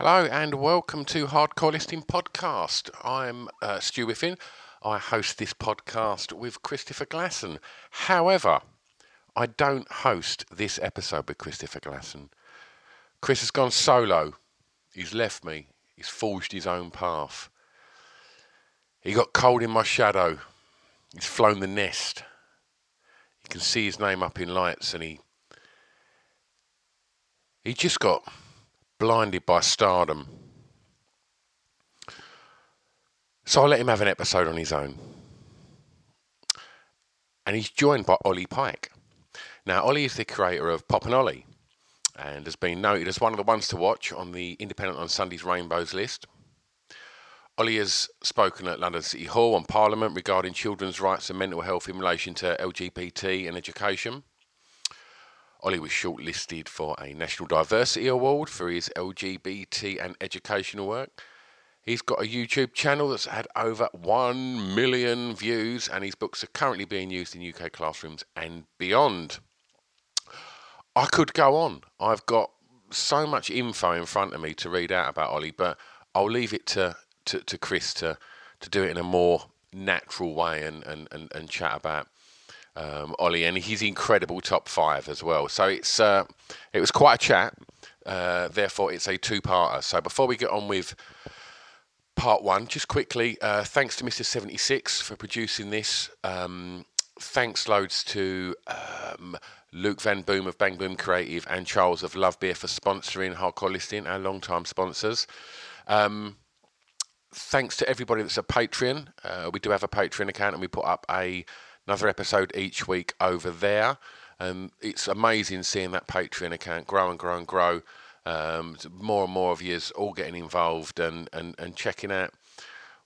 Hello and welcome to Hardcore Listing Podcast. I'm uh, Stu Whiffen. I host this podcast with Christopher Glasson. However, I don't host this episode with Christopher Glasson. Chris has gone solo. He's left me. He's forged his own path. He got cold in my shadow. He's flown the nest. You can see his name up in lights and he he just got blinded by stardom. So I let him have an episode on his own. And he's joined by Olly Pike. Now, Olly is the creator of Pop and Olly and has been noted as one of the ones to watch on the Independent on Sundays Rainbows list. Olly has spoken at London City Hall and Parliament regarding children's rights and mental health in relation to LGBT and education. Olly was shortlisted for a National Diversity Award for his LGBT and educational work. He's got a YouTube channel that's had over 1 million views, and his books are currently being used in UK classrooms and beyond. I could go on. I've got so much info in front of me to read out about Olly, but I'll leave it to, to, to Chris to, to do it in a more natural way and, and, and, and chat about um, Olly, and he's incredible top five as well. So it's uh, it was quite a chat. Uh, therefore, it's a two-parter. So before we get on with part one, just quickly, uh, thanks to Mr. Seventy Six for producing this. Um, thanks loads to um, Luke Van Boom of Bang Boom Creative and Charles of Love Beer for sponsoring Hardcore Listing, our long-time sponsors. Um, thanks to everybody that's a Patreon. Uh, we do have a Patreon account, and we put up a another episode each week over there. And it's amazing seeing that Patreon account grow and grow and grow. Um, more and more of you all getting involved and, and, and checking out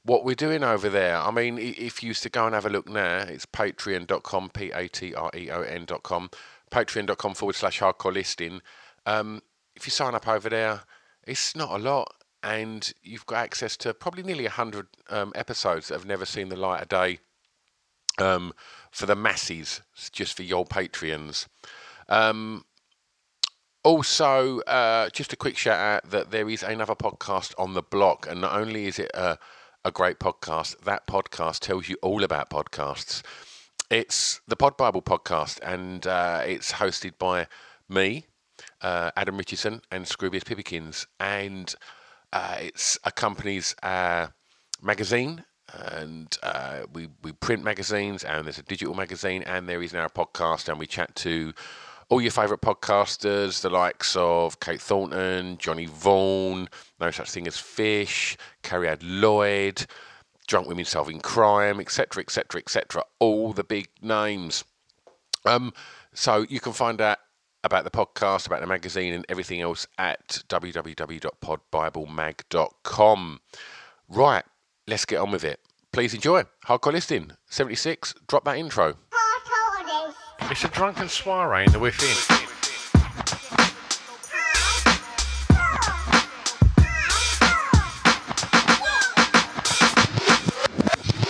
what we're doing over there. I mean, if you used to go and have a look now, it's patreon.com, P A T R E O N.com, patreon.com forward slash hardcore listing. Um, if you sign up over there, it's not a lot, and you've got access to probably nearly 100 um, episodes that have never seen the light of day um, for the masses, just for your Patreons. Um, also, uh, just a quick shout out that there is another podcast on the block, and not only is it a, a great podcast, that podcast tells you all about podcasts. It's the Pod Bible podcast, and uh, it's hosted by me, uh, Adam Richardson, and Scroobius Pippikins, and uh, it accompanies our magazine and uh, we we print magazines, and there's a digital magazine, and there is now a podcast, and we chat to all your favourite podcasters, the likes of Kate Thornton, Johnny Vaughan, No Such Thing as Fish, Carrie Ad Lloyd, Drunk Women Solving Crime, etc., etc., etc. All the big names. Um, so you can find out about the podcast, about the magazine, and everything else at www.podbiblemag.com. Right, let's get on with it. Please enjoy. Hardcore Listing 76. Drop that intro. It's a drunken soiree in the within.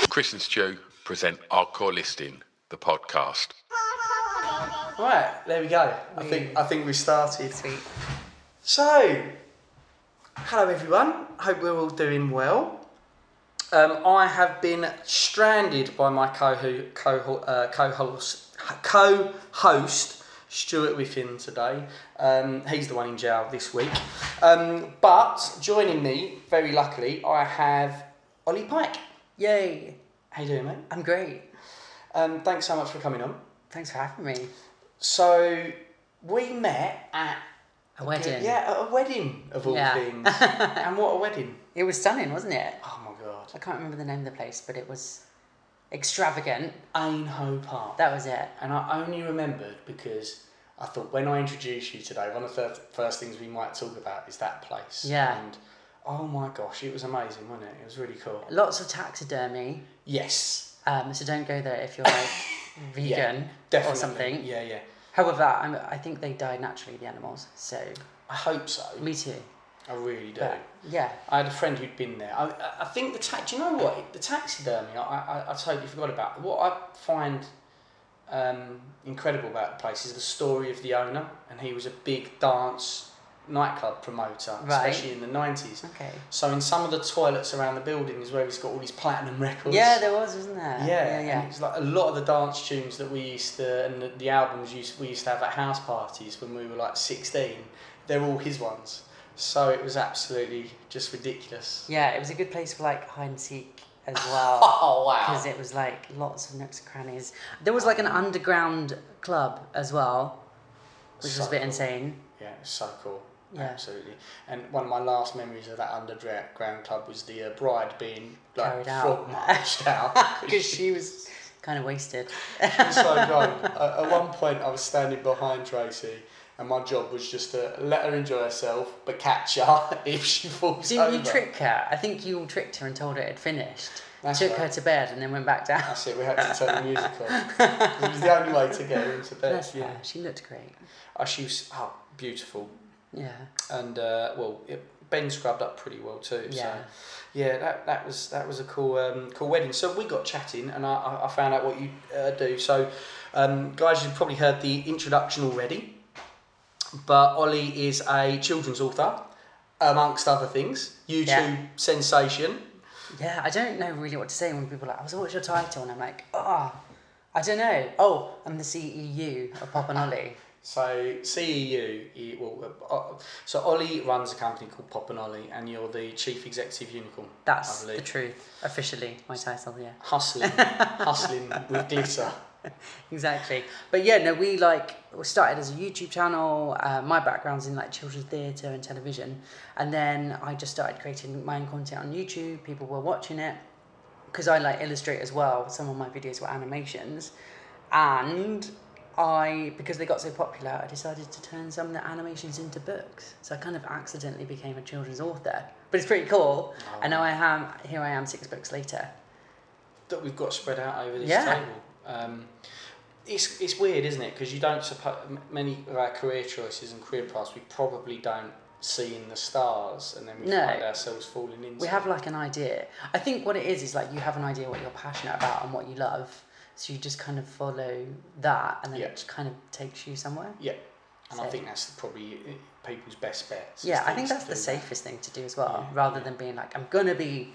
Chris and Stu present Hardcore Listing, the podcast. Right, there we go. I think I think we started. So, hello everyone. Hope we're all doing well. Um, I have been stranded by my co co uh, co-host co-host Stuart with him today. Um, he's the one in jail this week. Um, but joining me, very luckily, I have Olly Pike. Yay! How you doing, mate? I'm great. Um, thanks so much for coming on. Thanks for having me. So we met at A wedding. yeah, at a wedding of all Yeah. things. and what a wedding! It was stunning, wasn't it? Oh god, I can't remember the name of the place, but it was extravagant. Aynhoe Park. That was it. And I only remembered because I thought when I introduced you today, one of the first things we might talk about is that place. Yeah. And oh my gosh, it was amazing, wasn't it? It was really cool. Lots of taxidermy. Yes. Um, so don't go there if you're like vegan Definitely. or something. Yeah, yeah. However, I'm, I think they died naturally, the animals. So I hope so. me too. I really do. But yeah, I had a friend who'd been there. I, I- think the tax. do you know what the taxidermy? I, I, I totally forgot about. What I find um, incredible about the place is the story of the owner, and he was a big dance nightclub promoter, Right. especially in the nineties. okay. So in some of the toilets around the building is where he's got all these platinum records. Yeah, there was, wasn't there? yeah, yeah, And it's like a lot of the dance tunes that we used to, and the, the albums used, we used to have at house parties when we were like 16, they're all his ones. So it was absolutely just ridiculous. Yeah, it was a good place for like hide and seek as well. Oh, wow. Because it was like lots of nooks and crannies. There was like an underground club as well, which So was a bit cool. insane. Yeah, it so cool. Yeah. Absolutely. And one of my last memories of that underground club was the uh, bride being like Carried out. marched out. Because she was kind of wasted. was so drunk. At, at one point, I was standing behind Tracy, and my job was just to let her enjoy herself, but catch her if she falls Didn't over. you trick her? I think you all tricked her and told her it had finished. That's Took right. her to bed and then went back down. That's it. We had to turn the music off. it was the only way to get her into bed. Bless Yeah. her. She looked great. Oh, she was oh, beautiful, Yeah. and uh, well, it, Ben scrubbed up pretty well too. So. Yeah. Yeah, that, that was that was a cool um, cool wedding. So we got chatting, and I, I- I found out what you uh, do. So, um, guys, you've probably heard the introduction already, but Olly is a children's author, amongst other things. YouTube Yeah. sensation. Yeah, I don't know really what to say when people are like, oh, so what's your title? And I'm like, oh, I don't know. Oh, I'm the CEU of Pop and Olly. So CEU, well, uh, so Olly runs a company called Pop and Olly, and you're the chief executive unicorn. I That's the truth, officially, my title, yeah. Hustling, hustling with glitter. Exactly. But yeah, no, we like we started as a YouTube channel. Uh, my background's in like children's theatre and television, and then I just started creating my own content on YouTube. People were watching it because I like illustrate as well. Some of my videos were animations, and I because they got so popular, I decided to turn some of the animations into books. So I kind of accidentally became a children's author. But it's pretty cool. And now I am here. I am six books later. that we've got spread out over this Yeah. table. Um, it's, it's weird, isn't it? Because you don't suppose many of our career choices and career paths we probably don't see in the stars, and then we No. find ourselves falling into. We have like an idea. I think what it is is like you have an idea what you're passionate about and what you love. So you just kind of follow that and then Yeah. it just kind of takes you somewhere. yeah, and I think that's probably uh, people's best bets. is Yeah, I think that's the safest thing to do as well, Yeah, rather yeah. than being like, I'm gonna be,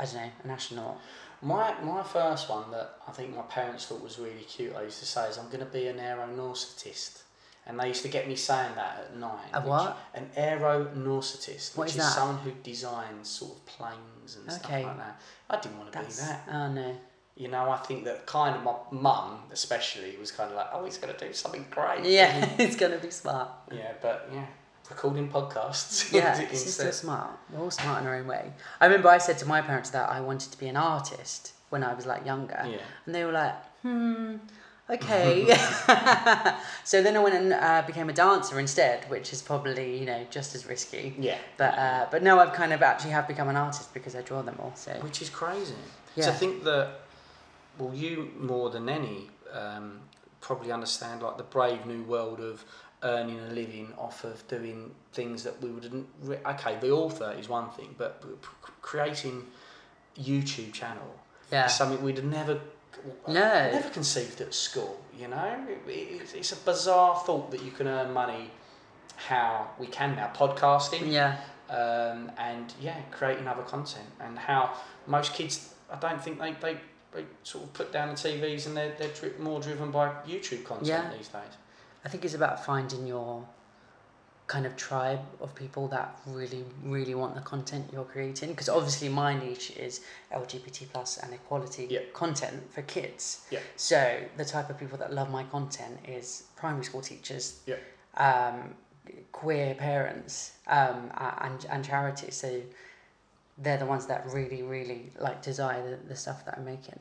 I don't know, an astronaut. My my first one that I think my parents thought was really cute. I used to say is I'm going to be an aeronauticist. And they used to get me saying that at nine. A what? An aeronauticist, What which is is someone who designs sort of planes and stuff Okay. like that. I didn't want to That's, be that. oh no. You know, I think that kind of my mum, especially, was kind of like, oh, he's going to do something great. Yeah, he's gonna be smart. yeah, but yeah, recording podcasts. Yeah, instead. she's still smart. We're all smart in our own way. I remember I said to my parents that I wanted to be an artist when I was like younger, Yeah. and they were like, "Hmm, okay." so then I went and uh, became a dancer instead, which is probably you know just as risky. Yeah. But uh, but now I've kind of actually have become an artist because I draw them all. So Which is crazy. Yeah. To think that, well, you more than any um, probably understand like the brave new world of earning a living off of doing things that we wouldn't. Re- okay, the author is one thing, but creating YouTube channel Yeah. is something we'd never. No. Never conceived at school, you know. It, it's, it's a bizarre thought that you can earn money how we can now podcasting yeah, um, and yeah, creating other content and how most kids, I don't think they, they, they sort of put down the TVs and they're, they're dri- more driven by YouTube content Yeah. these days. I think it's about finding your kind of tribe of people that really really want the content you're creating because obviously my niche is lgbt plus and equality Yeah. content for kids Yeah. so the type of people that love my content is primary school teachers Yeah. um, queer parents um, and, and charities so they're the ones that really really like desire the, the stuff that i'm making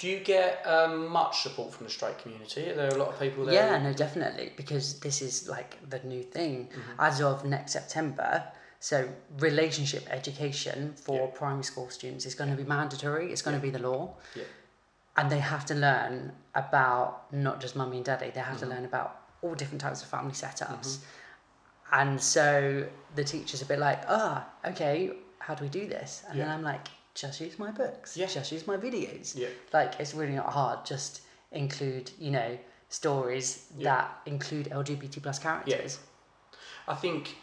Do you get um, much support from the straight community? Are there a lot of people there? Yeah, no, definitely, because this is like the new thing as of next September. So, relationship education for Yeah. primary school students is going to be mandatory. It's going to be the law, Yeah. and they have to learn about not just mummy and daddy. They have to learn about all different types of family setups. And so the teacher's a bit like, ah, okay, how do we do this? And then I'm like, just use my books. Yeah. Just use my videos. Yeah. Like it's really not hard. Just include, you know, stories Yeah. that include LGBT plus characters. Yeah. I think,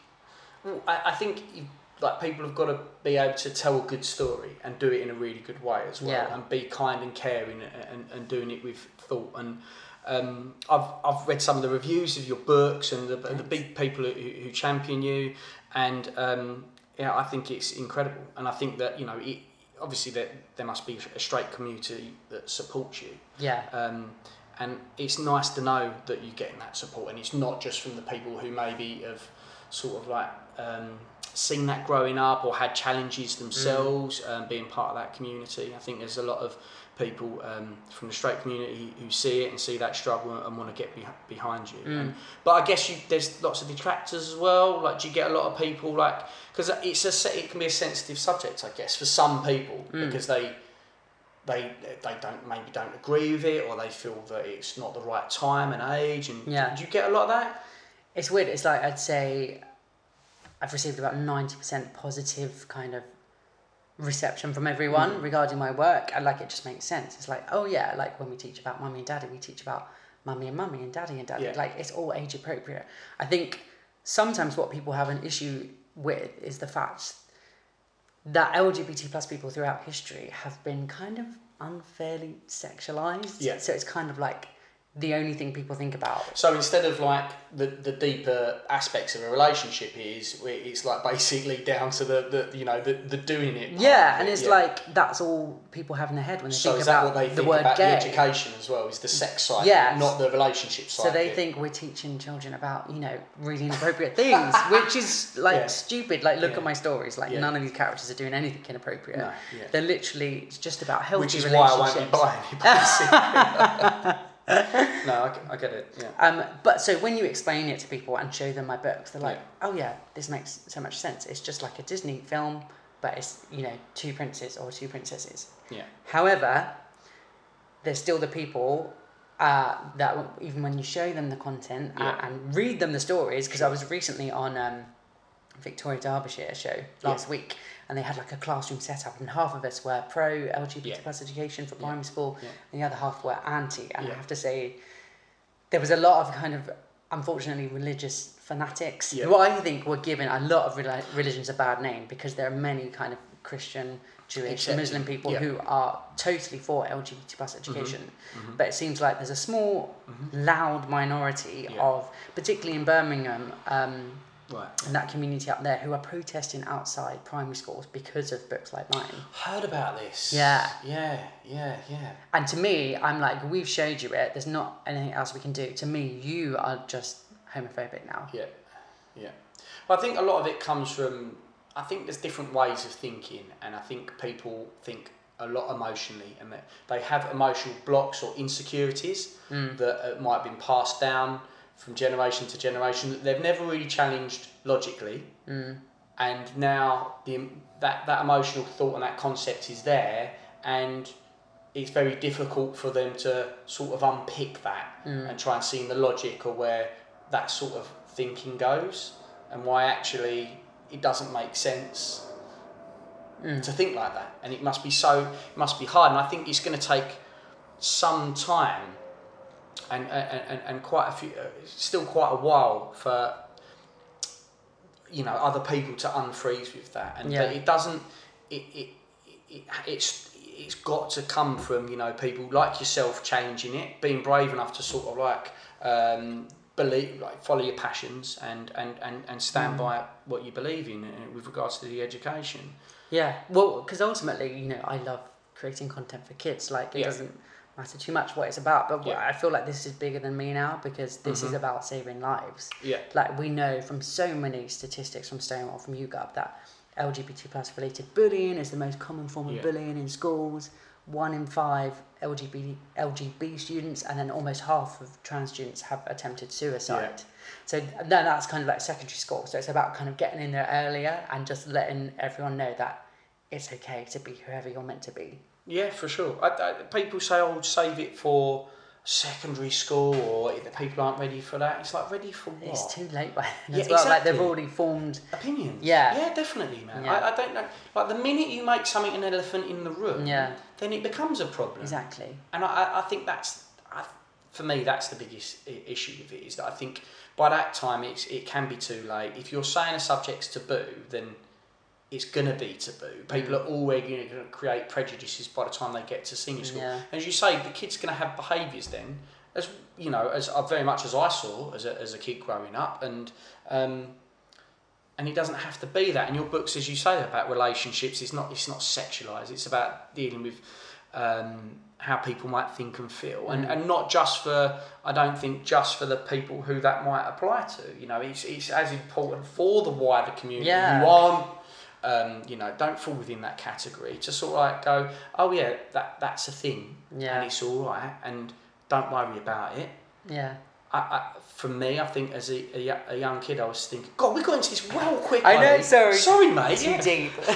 well, I, I think you, like people have got to be able to tell a good story and do it in a really good way as well, Yeah. and be kind and caring and, and, and doing it with thought. And um, I've I've read some of the reviews of your books and the, the big people who, who champion you, and um, yeah, I think it's incredible. And I think that you know, it, obviously that there must be a straight community that supports you. Yeah. Um, and it's nice to know that you're getting that support, and it's not just from the people who maybe have sort of like um, seen that growing up or had challenges themselves, um, being part of that community. I think there's a lot of people um, from the straight community who see it and see that struggle and want to get be- behind you. And, but I guess you, there's lots of detractors as well. Like, do you get a lot of people like because it's a it can be a sensitive subject, I guess, for some people because they they they don't maybe don't agree with it or they feel that it's not the right time and age and Yeah. do you get a lot of that It's weird. It's like I'd say I've received about 90% positive kind of reception from everyone Mm. regarding my work. And like it just makes sense. It's like, oh yeah, like when we teach about mummy and daddy, we teach about mummy and mummy and daddy and daddy. Yeah. Like it's all age appropriate. I think sometimes what people have an issue with is the fact that LGBT plus people throughout history have been kind of unfairly sexualized. Yeah. So it's kind of like the only thing people think about. so instead of like the, the deeper aspects of a relationship is it's like basically down to the, the you know the, the doing it Yeah, and it, it's yeah. like that's all people have in their head when they so think is that about what they the think word about gay. the education as well is the sex side Yes. not the relationship side So they think we're teaching children about you know really inappropriate things, which is like Yeah. stupid. Like look Yeah. at my stories. Like Yeah. none of these characters are doing anything inappropriate. No, yeah. They're literally it's just about healthy which is why I won't be buying it basically. no I, get- I get it yeah Um, but so when you explain it to people and show them my books, they're like. "Oh yeah, this makes so much sense. It's just like a Disney film, but it's you know two princes or two princesses." yeah However, there's still the people uh, that w- even when you show them the content uh, Yeah. and read them the stories, because I was recently on um, Victoria Derbyshire show last week, and they had like a classroom set up, and half of us were pro LGBT Yeah. plus education for primary school, Yeah. and the other half were anti. And Yeah. I have to say, there was a lot of kind of unfortunately religious fanatics Yeah. who I think were given a lot of reli- religions a bad name because there are many kind of Christian, Jewish, Accepted. Muslim people Yeah. who are totally for LGBT plus Mm-hmm. education, but it seems like there's a small, loud minority Yeah. of, particularly in Birmingham, um, right and that community up there, who are protesting outside primary schools because of books like mine. heard about this Yeah. yeah yeah yeah And to me, I'm like, we've showed you it. There's not anything else we can do. To me, you are just homophobic now. Yeah, yeah. Well, I think a lot of it comes from. I think there's different ways of thinking, and I think people think a lot emotionally, and that they have emotional blocks or insecurities that uh, might have been passed down from generation to generation that they've never really challenged logically, mm. and now the that that emotional thought and that concept is there, and it's very difficult for them to sort of unpick that mm. and try and see the logic or where that sort of thinking goes and why actually it doesn't make sense mm. to think like that. And it must be so it must be hard and I think it's going to take some time and and, and, quite a few uh, still quite a while for you know other people to unfreeze with that and Yeah. it doesn't it, it, it it's it's got to come from you know people like yourself changing it being brave enough to sort of like um, believe, like follow your passions and and and, and stand Mm. by what you believe in uh, with regards to the education. Yeah, well, because ultimately, you know, I love creating content for kids. Like, it Yeah. doesn't matter too much what it's about, but Yeah. Mm-hmm. I feel like this is bigger than me now because this is about saving lives. Yeah. Like, we know from so many statistics from Stonewall, from YouGov, that LGBT plus related bullying is the most common form of Yeah. bullying in schools. One in five LGBT, LGB students, and then almost half of trans students have attempted suicide. So then that's kind of like secondary school. So it's about kind of getting in there earlier and just letting everyone know that it's okay to be whoever you're meant to be. Yeah, for sure. I, I, people say, "Oh, save it for secondary school," or if the people aren't ready for that. It's like ready for what? It's too late by then Yeah, as well. Like they've already formed. opinions. Yeah. yeah, definitely, man. Yeah. I, I don't know. Like the minute you make something an elephant in the room, Yeah. then it becomes a problem. Exactly. And I, I- I think that's, I, for me, that's the biggest issue with it is that I think by that time it's it can be too late. If you're saying a subject's taboo, then it's gonna be taboo. People Mm. are already going to create prejudices by the time they get to senior school. Yeah. As you say, the kid's going to have behaviours then, as you know, as uh, very much as I saw as a, as a kid growing up, and um, and it doesn't have to be that. And your books, as you say about relationships, it's not it's not sexualized. It's about dealing with um, how people might think and feel, and, and not just for I don't think just for the people who that might apply to. You know, it's it's as important for the wider community Yeah. who aren't. Um, you know, don't fall within that category. Just sort of like go, oh yeah, that that's a thing, Yeah. and it's all right, and don't worry about it. Yeah. I, I, for me, I think as a, a, a young kid, I was thinking, God, we got into this well quick. I know, mate. sorry. Sorry, mate. Too yeah. deep.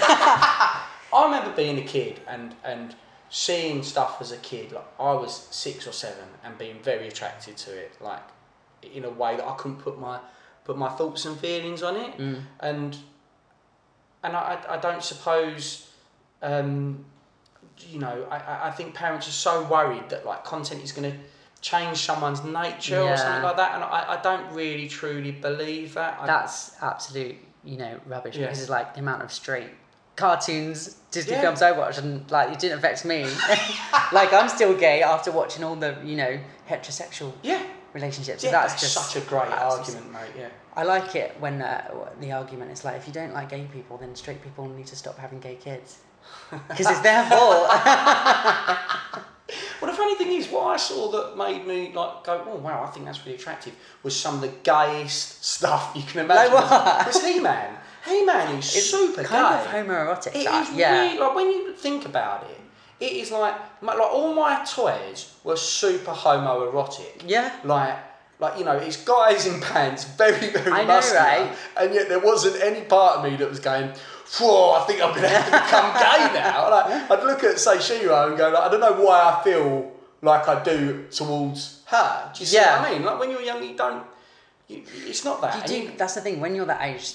I remember being a kid and and seeing stuff as a kid. Like I was six or seven and being very attracted to it, like in a way that I couldn't put my put my thoughts and feelings on it. Mm. And and I, I don't suppose. Um, you know, I, I- think parents are so worried that like content is going to change someone's nature or something like that, and I, I don't really truly believe that. I, That's absolute, you know, rubbish Yeah. because it's like the amount of straight cartoons, Disney Yeah. films I watched, and like it didn't affect me. like I'm still gay after watching all the, you know, heterosexual yeah, relationships. yeah, So that's, that's, just such a great argument, mate. Yeah. I like it when uh, the argument is like, if you don't like gay people, then straight people need to stop having gay kids. Because it's their fault. Well, the funny thing is, what I saw that made me like go, "Oh wow, I think that's really attractive," was some of the gayest stuff you can imagine. Like what? Was He Man? He Man is It's super kind gay. of homoerotic. It that, is yeah. really like when you think about it, it is like like all my toys were super homoerotic. Yeah. Like. Like you know, it's guys in pants, very very I know, muscular, right? and yet there wasn't any part of me that was going, "Whoa, I think I'm going to have to become gay now." Like I'd look at say She-Ra and go, like, "I don't know why I feel like I do towards her." Do you see Yeah. what I mean? Like when you're young, you don't. You, it's not that. You do. you- That's the thing. When you're that age,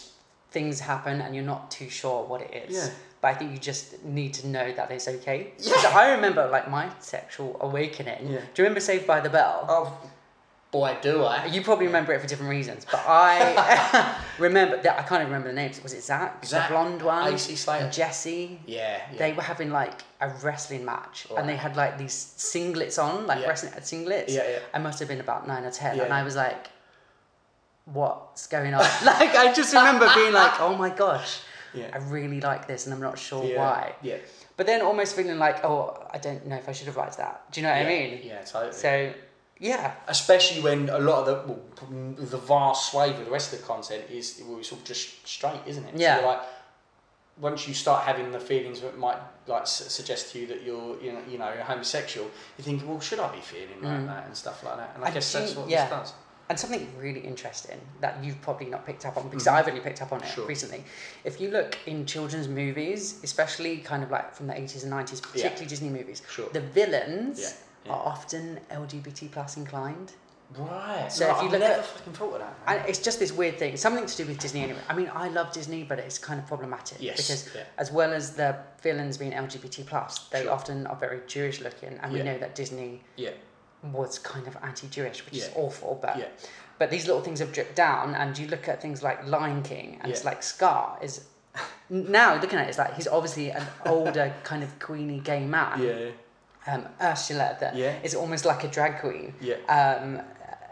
things happen, and you're not too sure what it is. Yeah. But I think you just need to know that it's okay. Yeah. I remember like my sexual awakening. Yeah. Do you remember Saved by the Bell? Oh, boy, do I. You probably remember it for different reasons, but I remember that I can't even remember the names. Was it Zach, Zach, the blonde one, Slater. Jesse? Yeah, yeah. They were having like a wrestling match, and they had like these singlets on, like Yeah. wrestling uh, singlets. Yeah, yeah. I must have been about nine or ten, Yeah, and I was like, "What's going on?" like I just remember being like, "Oh my gosh, Yeah. I really like this, and I'm not sure why." Yeah. But then almost feeling like, "Oh, I don't know if I should have liked that." Do you know what. I mean? Yeah, totally. So, yeah, especially when a lot of the well, the vast swathe of the rest of the content is well, it's all just straight, isn't it? Yeah. So like once you start having the feelings that might like suggest to you that you're you know you know you're homosexual, you think, well, should I be feeling like mm. that and stuff like that? And I, I guess do- that's what yeah. this does. And something really interesting that you've probably not picked up on because mm. I've only picked up on it. Sure. recently. If you look in children's movies, especially kind of like from the 80s and 90s, particularly Disney movies, Sure. the villains Yeah, yeah. are often LGBT plus inclined. Right. So no, if you I've look never at- fucking thought of that. man. And it's just this weird thing, something to do with Disney anyway. I mean, I love Disney, but it's kind of problematic Yes, because yeah. as well as the villains being LGBT plus, they Sure. often are very Jewish looking, and we know that Disney yeah. was kind of anti-Jewish, which is awful. But Yeah. but these little things have dripped down, and you look at things like Lion King, and it's like Scar is now looking at it, it's like he's obviously an older kind of queeny gay man. Yeah. Um, Ursula that is Yeah. almost like a drag queen. Yeah. Um,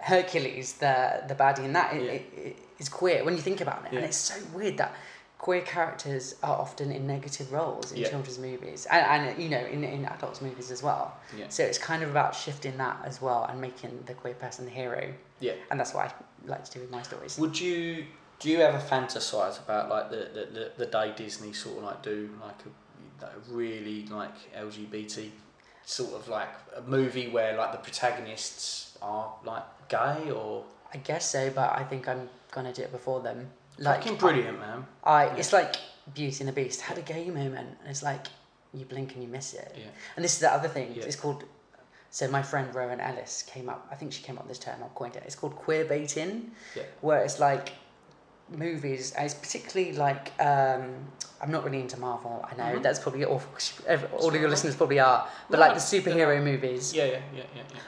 Hercules, the the baddie in that, Yeah. it, it, is queer when you think about it, Yeah. and it's so weird that queer characters are often in negative roles in children's movies and, and you know in, in adults movies as well. Yeah. So it's kind of about shifting that as well and making the queer person the hero, Yeah. and that's what I like to do with my stories. Would you do you ever fantasize about like the, the, the, the day Disney sort of like do like a, like a really like LGBT sort of like a movie where like the protagonists are like gay or I guess so, but I think I'm gonna do it before them. Like fucking brilliant, man. I, it's like Beauty and the Beast had a gay moment, and it's like you blink and you miss it. Yeah. And this is the other thing. Yeah. It's called. So my friend Rowan Ellis came up. I think she came up with this term. I coined it. It's called queer baiting, Yeah. where it's like movies. And it's particularly like um, I'm not really into Marvel. I know that's probably awful. All of your listeners probably are, but No, like the superhero movies, Yeah, yeah, yeah, yeah, yeah.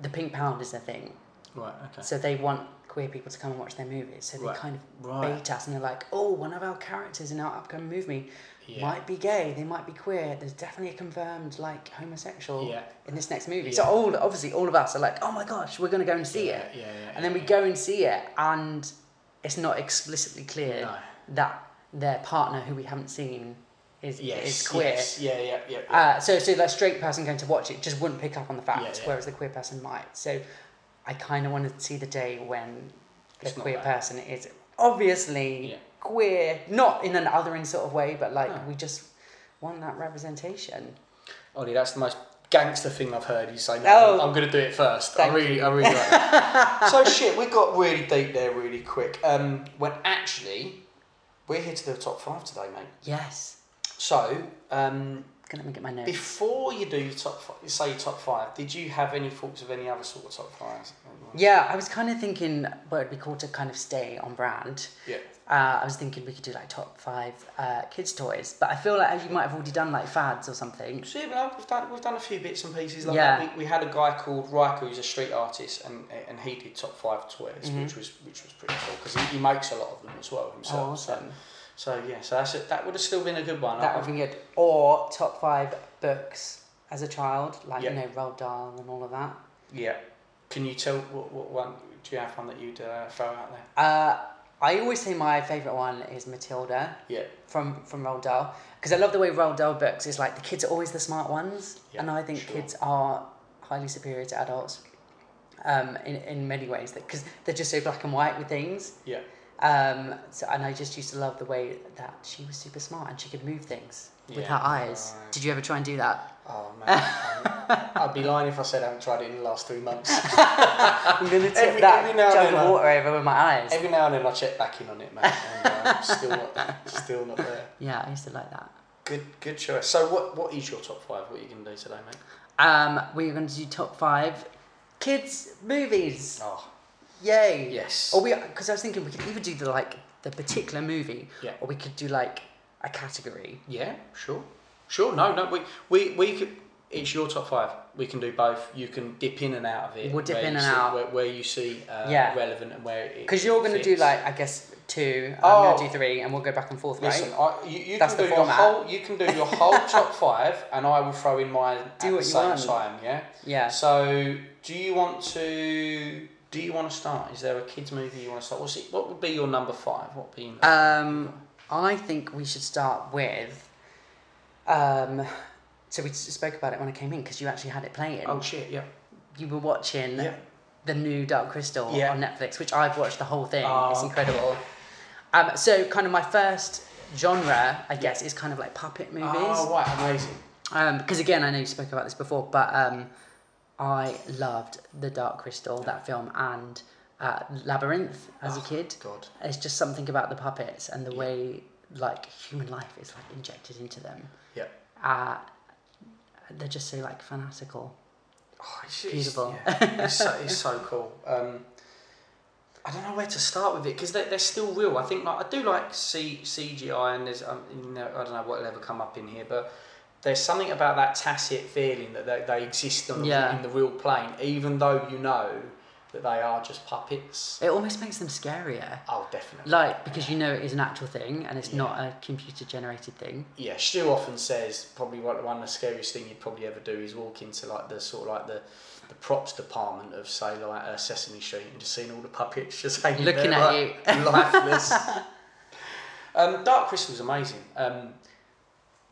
the pink pound is their thing. Right, okay. So they want queer people to come and watch their movies. So they Right. kind of Right. bait us and they're like, oh, one of our characters in our upcoming movie Yeah. might be gay, they might be queer, there's definitely a confirmed like homosexual Yeah. in this next movie. Yeah. So all obviously all of us are like, oh my gosh, we're gonna go and see it. yeah, yeah, and then we go and see it and it's not explicitly clear No. that their partner who we haven't seen is, yes, is queer. yes, yeah, yeah, yeah. yeah. Uh, so, so that straight person going to watch it just wouldn't pick up on the fact, Yeah, yeah. whereas the queer person might. So, I kind of want to see the day when the It's queer person is obviously queer, not in an othering sort of way, but like No. we just want that representation. Ollie, that's the most gangster thing I've heard you say. No, Oh. I'm going to do it first. I really, I really like that. so shit, we got really deep there really quick. Um, when actually, we're here to do a top five today, mate. Yes. So, um, Gonna let me get my notes. before you do your top, fi- say your top five, did you have any thoughts of any other sort of top fives? Yeah, I was kind of thinking what it'd be cool to kind of stay on brand. Yeah. Uh, I was thinking we could do like top five uh, kids' toys, but I feel like you might have already done like fads or something. So yeah, no, we've done we've done a few bits and pieces like Yeah. that. We, we had a guy called Riker who's a street artist, and and he did top five toys, which was which was pretty cool because he, he makes a lot of them as well himself. Mm-hmm. Oh, awesome. So, so yeah, so that's it. That would have still been a good one. That would be good. Or top five books as a child, like Yeah. you know Roald Dahl and all of that. yeah. Can you tell what, what one? Do you have one that you'd uh, throw out there? Uh, I always say my favourite one is Matilda Yeah. from from Roald Dahl because I love the way Roald Dahl books is like the kids are always the smart ones, Yeah, and I think sure. kids are highly superior to adults. Um, in, in many ways, because they're just so black and white with things. Yeah. Um, so, and I just used to love the way that she was super smart and she could move things with her eyes. Did you ever try and do that? Oh man, I'd be lying if I said I haven't tried it in the last three months. I'm gonna tip Every- that every now and jug then of I- water over with my eyes. Every now and then I check back in on it, mate, and uh, still not, still not there. yeah, I used to like that. Good, good choice. So, what, what is your top five? What are you to do today, mate? Um, we're going to do top five kids movies. Oh, Yay! Yes. Or we because I was thinking we could either do the like the particular movie, Yeah. or we could do like a category. yeah, sure, sure. No, no, we, we, we could. It's your top five. We can do both. You can dip in and out of it. We'll dip in and see- out. where, where you see uh, Yeah. relevant and where it. Because you're going to do like I guess two. Oh. I'm going to do three, and we'll go back and forth, Listen, right? I, you, you That's can the do your whole. You can do your whole top five, and I will throw in mine at Do the what you same want. time. Yeah. Yeah. So, do you want to? Do you want to start? Is there a kids movie you want to start? What's it, what would be your number five? What would be? Your Um, I think we should start with. Um, so we spoke about it when I came in because you actually had it playing. oh shit! Yeah. You were watching Yeah. the new Dark Crystal Yeah. on Netflix, which I've watched the whole thing. Oh, it's incredible. Um, so kind of my first genre, I guess, is kind of like puppet movies. Oh right, amazing. Um, because again, I know you spoke about this before, but um, I loved the Dark Crystal, that film, and uh, Labyrinth as a Oh, kid. God. It's just something about the puppets and the way like human life is like injected into them. Yeah. Uh, they're just so like fanatical. Oh, it's, Beautiful. It's, yeah, it's, so, it's so cool. Um, I don't know where to start with it because they're, they're still real. I think like I do like C, CGI and there's um, you know, I don't know what will ever come up in here, but there's something about that tacit feeling that they, they exist on the, Yeah. in the real plane, even though you know that they are just puppets. It almost makes them scarier. Oh, definitely. Like because you know it is an actual thing and it's not a computer generated thing. yeah, Stu often says probably one of the scariest thing you'd probably ever do is walk into like the sort of like the the props department of say like uh, Sesame Street and just seeing all the puppets just hanging Looking there, at like, lifeless. um, Dark Crystal's amazing. Um,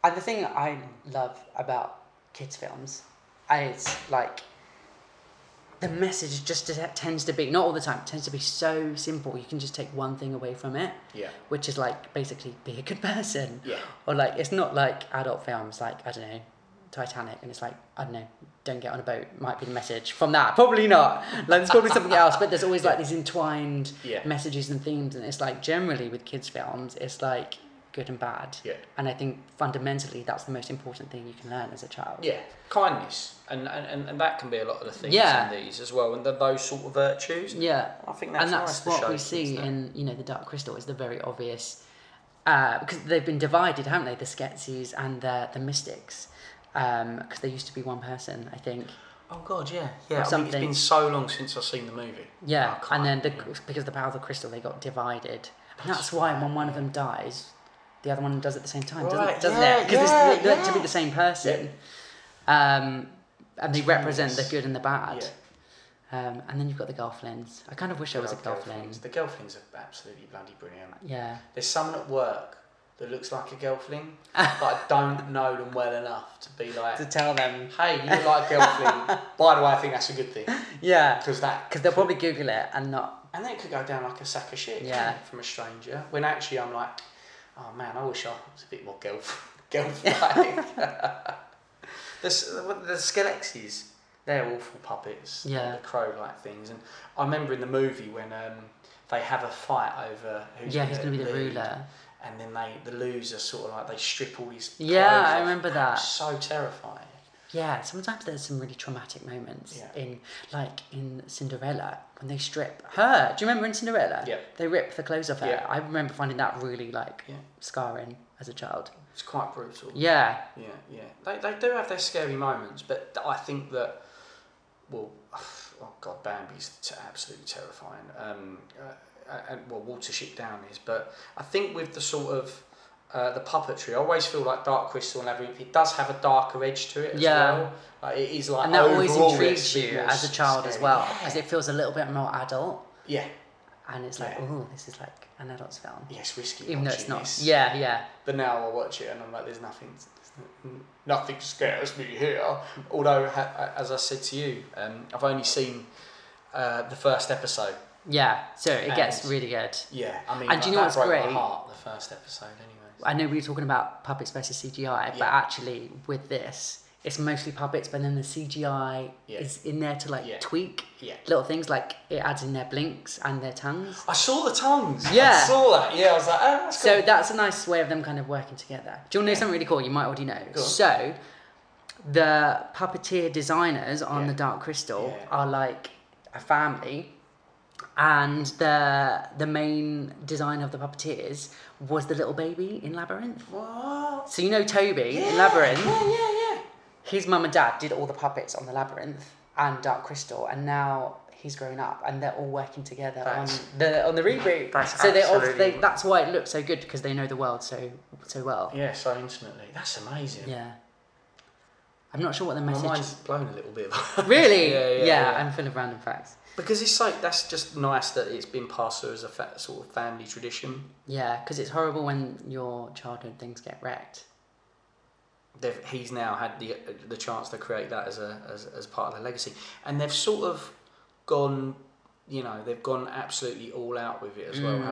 And the thing I love about kids films is like the message just tends to be not all the time tends to be so simple you can just take one thing away from it Yeah. which is like basically be a good person Yeah. or like it's not like adult films like i don't know titanic and it's like i don't know don't get on a boat might be the message from that probably not like there's probably something else but there's always like these entwined Yeah. messages and themes and it's like generally with kids films it's like good and bad Yeah. and i think fundamentally that's the most important thing you can learn as a child yeah, kindness, and, and, and, that can be a lot of the things Yeah. in these as well, and the, those sort of virtues. Yeah, I think that's and that's nice what we see in you know the Dark Crystal is the very obvious uh, because they've been divided, haven't they? The Skeksis and the the Mystics, because they used to be one person, I think. Oh God, yeah, yeah. I mean, it's been so long since I've seen the movie. Yeah, and then the because of the power of the crystal, they got divided, and that's why when one of them dies, the other one does at the same time, doesn't, Right, doesn't yeah, it? Because yeah, it's meant to be the same person, um, and they represent the good and the bad. Um, and then you've got the Gelflings. I kind of wish I was a Gelfling. The Gelflings are absolutely bloody brilliant. Yeah. There's someone at work that looks like a Gelfling, but I don't know them well enough to be like, To tell them. hey, you look like a Gelfling. By the way, I think that's a good thing Yeah. because that Because they'll probably Google it and not. and then it could go down like a sack of shit yeah. from a stranger. When actually I'm like, oh man, I wish I was a bit more Gelf Gelf-like. the, s- the Skeksis, they're awful puppets. Yeah. The crow-like things. And I remember in the movie when um, they have a fight over who's Yeah, he's going to be the lead, ruler. And then they, the loser sort of like, they strip all these. Yeah, I off. remember that. So terrifying. Yeah, sometimes there's some really traumatic moments Yeah. in, like in Cinderella, when they strip her. Do you remember in Cinderella? Yeah. They rip the clothes off her. Yeah. I remember finding that really like Yeah. scarring as a child. It's quite brutal. Yeah. Yeah, yeah. They, they do have their scary moments, but I think that, well, oh God, Bambi's t- absolutely terrifying. Um, uh, and well, Watership Down is, but I think with the sort of uh, the puppetry, I always feel like Dark Crystal and Labyrinth, it does have a darker edge to it as Yeah. well. Like it is like And that always intrigues it's a bit you as a child as well, because it feels a little bit more adult. Yeah, And it's like, Yeah. oh, this is like an adult's film. yeah, it's risky. Even though it's not. this. Yeah, yeah. But now I watch it and I'm like, there's nothing, there's nothing scares me here. Although, ha- as I said to you, um, I've only seen uh, the first episode. Yeah, so it gets really good. Yeah, I mean, And do you know that what's broke great? my heart, the first episode, anyway. I know we were talking about puppets versus CGI, but actually with this, it's mostly puppets, but then the CGI Yeah. is in there to like Yeah. tweak Yeah. little things, like it adds in their blinks and their tongues. I saw the tongues. Yeah. I saw that. Yeah, I was like, oh, that's cool. So that's a nice way of them kind of working together. Do you want to know something really cool? You might already know. Go on. So, the puppeteer designers on Yeah. the Dark Crystal Yeah. are like a family, and the the main designer of the puppeteers was the little baby in Labyrinth. What? So you know Toby in Labyrinth. Yeah, yeah, yeah. His mum and dad did all the puppets on the Labyrinth and Dark Crystal, and now he's grown up, and they're all working together That's- on the on the reboot. That's so they, all, they that's why it looks so good because they know the world so so well. Yeah, so intimately. That's amazing. Yeah. I'm not sure what the message. My mind's blown a little bit. Really? yeah, yeah, yeah, yeah. I'm full of random facts. Because it's like, that's just nice that it's been passed through as a fa- sort of family tradition. Yeah, because it's horrible when your childhood things get wrecked. they've, he's now had the the chance to create that as a as, as part of the legacy, and they've sort of gone, you know, they've gone absolutely all out with it as well. Mm.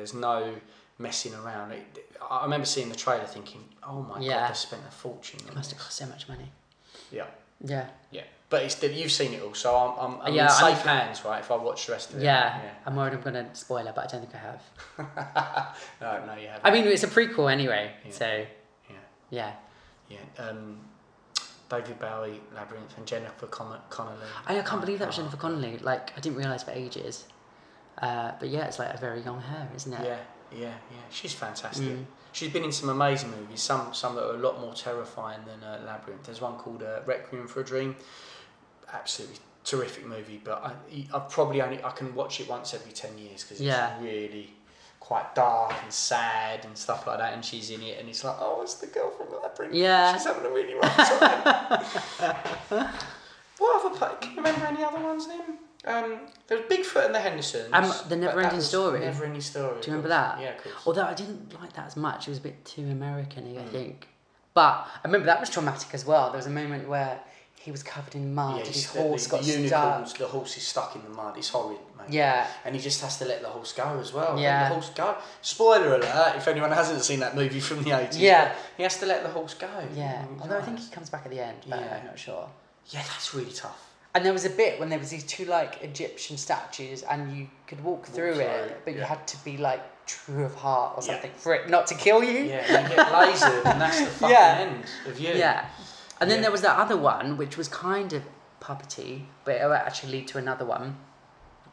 There's no messing around. I remember seeing the trailer thinking, "Oh my Yeah. god, they spent a fortune." It must have cost so much money. Yeah, Yeah. yeah. But it's you've seen it all, so I'm, I'm, I'm Yeah, in safe hands, right? If I watch the rest of it. Yeah. I'm worried I'm going to spoil it, but I don't think I have. no, no, you haven't. I mean, it's a prequel anyway, so yeah, yeah. yeah. Um, David Bowie, Labyrinth, and Jennifer Con- Connelly. I, I can't believe that was Oh, Jennifer Connelly. Like, I didn't realise for ages. Uh, but yeah, it's like a very young hair, isn't it? Yeah, yeah, yeah. She's fantastic. Mm. She's been in some amazing movies. Some some that are a lot more terrifying than uh, Labyrinth. There's one called uh, Requiem for a Dream. Absolutely terrific movie, but I I've probably only I can watch it once every ten years because it's Yeah. really quite dark and sad and stuff like that. And she's in it, and it's like, oh, it's the girl from Labyrinth. Yeah. she's having a really rough time. what other? pla- Can you remember any other ones? Then um, there was Bigfoot and the Hendersons. Um, The never-ending Story. Never ending story. Do you remember that? Yeah, of course. Although I didn't like that as much. It was a bit too American y, I Mm. think. But I remember that was traumatic as well. There was a moment where he was covered in mud Yeah, and his horse the, got the unicorns, stuck. the horse is stuck in the mud. It's horrid, mate. Yeah. And he just has to let the horse go as well. Let Yeah. the horse go. Spoiler alert, if anyone hasn't seen that movie from the 80s. Yeah. He has to let the horse go. Yeah. Mm, Although I think he comes back at the end, but Yeah. I'm not sure. Yeah, that's really tough. And there was a bit when there was these two like Egyptian statues, and you could walk through through it, it, but you had to be like true of heart or Yeah. something for it not to kill you. Yeah, and you get lasered, and that's the fucking Yeah. end of you. Yeah. And then there was that other one, which was kind of puppety, but it will actually lead to another one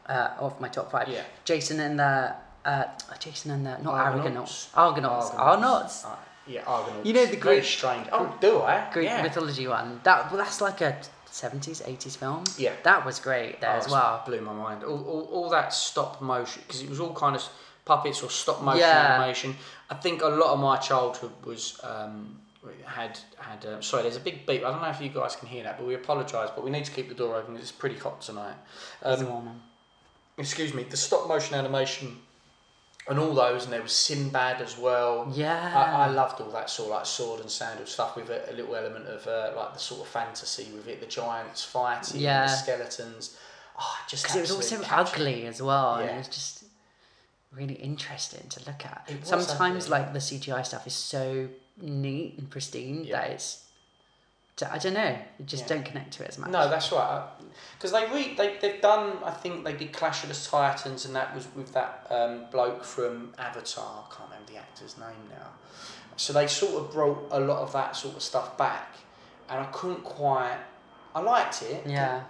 uh, of my top five. Yeah. Jason and the. Uh, Jason and the. Not Argonauts. Argonauts. Argonauts. Argonauts. Uh, yeah, Argonauts. You know the Greek- strange. Oh, do I? Greek yeah. mythology one. That well, That's like a 70s, 80s film. Yeah. That was great there Oh, as well. Blew my mind. All, all, all that stop motion because it was all kind of puppets or stop motion Yeah. animation. I think a lot of my childhood was um, had had. Uh, sorry, there's a big beep. I don't know if you guys can hear that, but we apologise. But we need to keep the door open it's pretty hot tonight. Um, excuse me. The stop motion animation. And all those, and there was Sinbad as well. Yeah. I, I loved all that sort of like sword and sandal stuff with a, a little element of uh, like the sort of fantasy with it, the giants fighting, Yeah. the skeletons. Oh, just Because it was also captured ugly as well, and it was just really interesting to look at. Sometimes, ugly, like the CGI stuff is so neat and pristine Yeah. that it's. I don't know. You just Yeah. don't connect to it as much. No, that's right. Because they re- they they've done. I think they did Clash of the Titans, and that was with that um, bloke from Avatar. I can't remember the actor's name now. So they sort of brought a lot of that sort of stuff back, and I couldn't quite. I liked it. Yeah.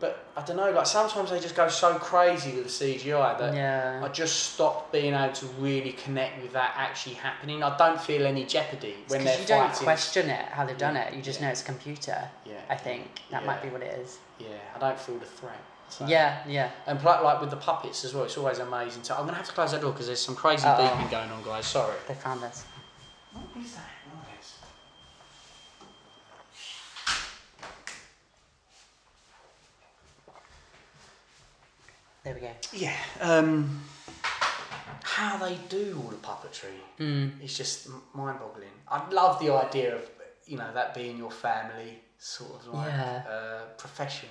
But I don't know. Like sometimes they just go so crazy with the CGI that Yeah. I just stop being able to really connect with that actually happening. I don't feel any jeopardy when they're Because you don't question it, how they've done Yeah. it. You just Yeah. know it's a computer. Yeah. I think that might be what it is. Yeah, I don't feel the threat. So- Yeah, yeah. And pl- like with the puppets as well, it's always amazing. So I'm gonna have to close that door because there's some crazy Uh-oh. beeping going on, guys. Sorry. They found us. What is that There we go. Yeah. Um, how they do all the puppetry Mm. is just mind-boggling. I love the idea of you know that being your family sort of like Yeah. uh, profession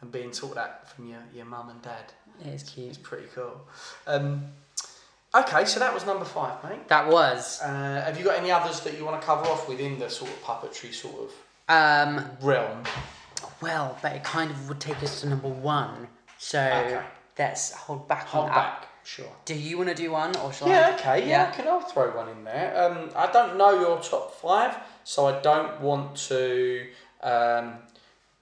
and being taught that from your, your mum and dad. It is cute. It's pretty cool. Um, okay, so that was number five, mate. That was. Uh, have you got any others that you want to cover off within the sort of puppetry sort of Um, realm? well, but it kind of would take us to number one. So Okay. let's hold back Hold on that. back, sure. Do you want to do one or shall I? Yeah, okay, yeah, I can I'll throw one in there. Um, I don't know your top five, so I don't want to um,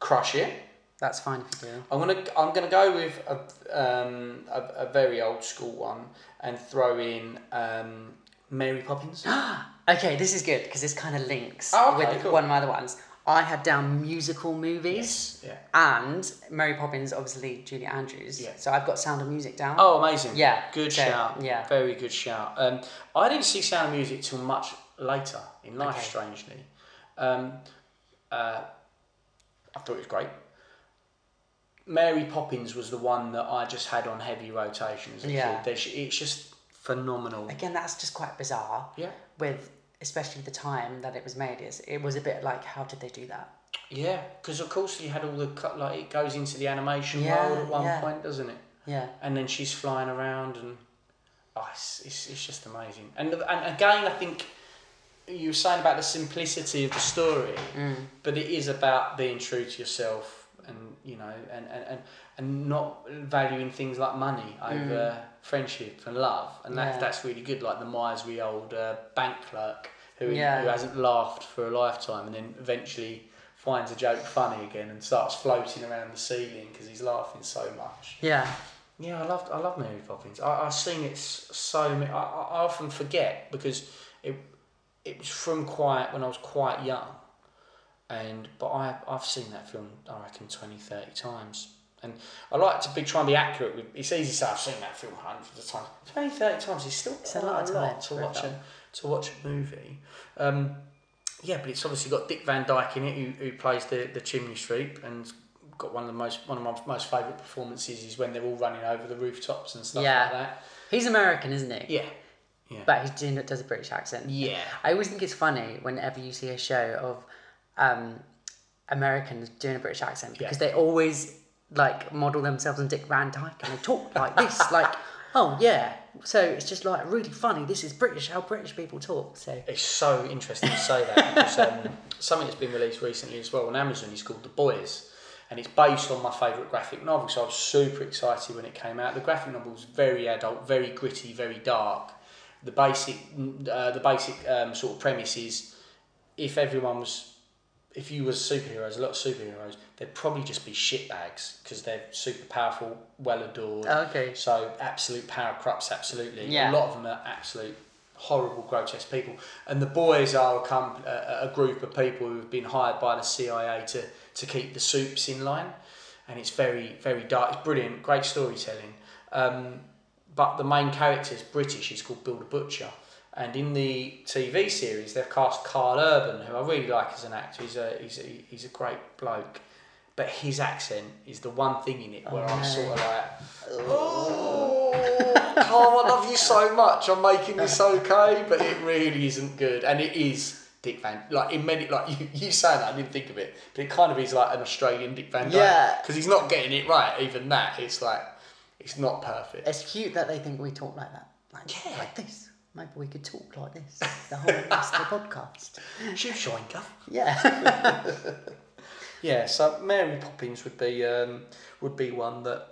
crush it. That's fine if you do. I'm gonna I'm gonna go with a, um, a, a very old school one and throw in um, Mary Poppins. Okay, this is good because this kind of links Oh, okay, with cool. one of my other ones. I had down musical movies. Yes, And Mary Poppins, obviously Julie Andrews. Yeah. So I've got Sound of Music down. Oh, amazing. Yeah, Good so, shout. yeah. Very good shout. Um, I didn't see Sound of Music till much later in life, Okay. strangely. Um, uh, I thought it was great. Mary Poppins was the one that I just had on heavy rotation as a Yeah. kid. It's just phenomenal. Again, that's just quite bizarre. Yeah. With especially the time that it was made, is it was a bit like, how did they do that? Yeah, because of course you had all the cut, like it goes into the animation Yeah, world at one yeah. point, doesn't it? Yeah. and then she's flying around and oh, it's, it's, it's just amazing and and again I think you were saying about the simplicity of the story mm. but it is about being true to yourself and you know and, and, and, and not valuing things like money over mm. Friendship and love and that, Yeah. that's really good like the miserly old uh, bank clerk who, Yeah. who hasn't laughed for a lifetime and then eventually finds a joke funny again and starts floating around the ceiling because he's laughing so much Yeah. yeah, I love I love Mary Poppins. I, I've seen it so many. I, I I often forget because it it was from quite when I was quite young, and but I I've seen that film I reckon 20, 30 times. And I like to be try and be accurate with. It's easy to say I've seen that film hundreds of times. 20, 30 times is still It's a lot of time to watch a to watch a movie. Um, yeah, but it's obviously got Dick Van Dyke in it, who, who plays the, the chimney sweep, and got one of the most one of my most favourite performances is when they're all running over the rooftops and stuff Yeah. like that. He's American, isn't he? Yeah, yeah, But doing does a British accent. yeah, I always think it's funny whenever you see a show of um, Americans doing a British accent because Yeah. they always like model themselves on Dick Van Dyke and they talk like this, like, oh yeah. So it's just like really funny. This is British, how British people talk. So It's so interesting to say that because um, something that's been released recently as well on Amazon is called The Boys, and it's based on my favourite graphic novel. So I was super excited when it came out. The graphic novel was very adult, very gritty, very dark. The basic, uh, the basic um, sort of premise is if everyone was, if you were superheroes, a lot of superheroes, they'd probably just be shitbags because they're super powerful, well adored. Okay. So absolute power corrupts absolutely. Yeah. A lot of them are absolute horrible, grotesque people. And the boys are a, a, a group of people who have been hired by the CIA to, to keep the soups in line. And it's very, very dark. It's brilliant, great storytelling. Um, but the main character is British. He's called Bill the Butcher. And in the TV series, they've cast Karl Urban, who I really like as an actor. He's a, he's a, he's a great bloke. But his accent is the one thing in it where I'm sort of oh, like, oh, Carl, I love you so much. I'm making this okay, but it really isn't good. And it is Dick Van, like in many, like you, you saying that, I didn't think of it, but it kind of is like an Australian Dick Van Dyke. Yeah. Because he's not getting it right, even that. It's like, it's not perfect. it's cute that they think we talk like that. Like, Yeah. like this. Maybe we could talk like this the whole rest of the podcast. Shoe shine, Yeah. Yeah, so Mary Poppins would be um, would be one that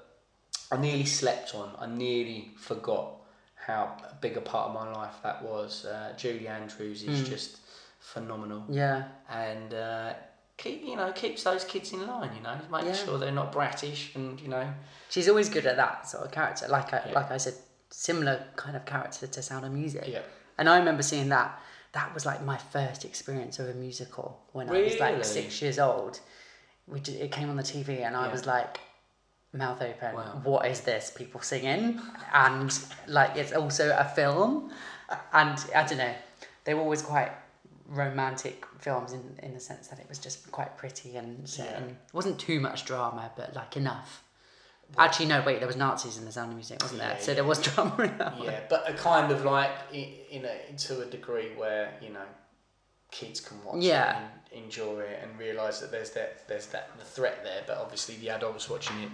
I nearly slept on. I nearly forgot how big a part of my life that was. Uh, Julie Andrews is just phenomenal, yeah. and uh, keep you know keeps those kids in line. You know, making Yeah. sure they're not bratish, and you know, She's always good at that sort of character. Like I, Yeah. like I said, similar kind of character to Sound of Music. Yeah. And I remember seeing that. That was like my first experience of a musical when I was like six years old. We did, it came on the TV and I Yeah. was like, mouth open. Wow. What is this? People singing, and like it's also a film, and I don't know. They were always quite romantic films in in the sense that it was just quite pretty and Yeah. and it wasn't too much drama, but like enough. Actually, no. Wait, there was Nazis in the Sound of Music, wasn't there? Yeah, so there was drama in that one. yeah, but a kind of like in, in a to a degree where you know kids can watch Yeah. it and enjoy it and realise that there's that there's that the threat there, but obviously the adults watching it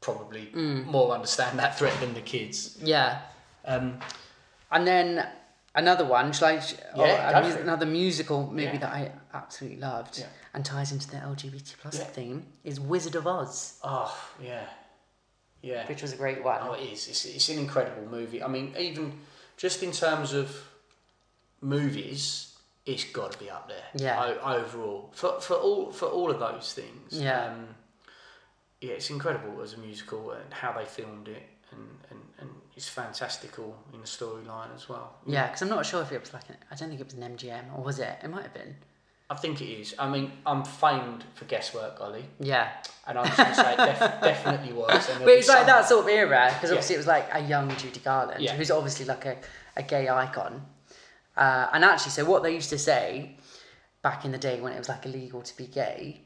probably Mm. more understand that threat than the kids. Yeah. Um, And then another one, shall I? or Yeah, a go mu- for it. another musical movie Yeah. that I absolutely loved Yeah. And ties into the LGBT plus Yeah. theme is Wizard of Oz, oh yeah, yeah. which was a great one. Oh, it is. It's, it's an incredible movie. I mean, even just in terms of movies, it's got to be up there. Yeah. O- overall, for for all for all of those things. Yeah. Um, yeah, it's incredible as a musical and how they filmed it and, and, and it's fantastical in the storyline as well. Yeah, because I'm not sure if it was like an, I don't think it was an MGM or was it? It might have been. I think it is. I mean, I'm famed for guesswork, Olly, Yeah, and I'm just going to say it def- definitely was. But it's like some- that sort of era because Yeah. obviously it was like a young Judy Garland, Yeah. who's obviously like a, a gay icon. Uh, and actually, so what they used to say back in the day when it was like illegal to be gay,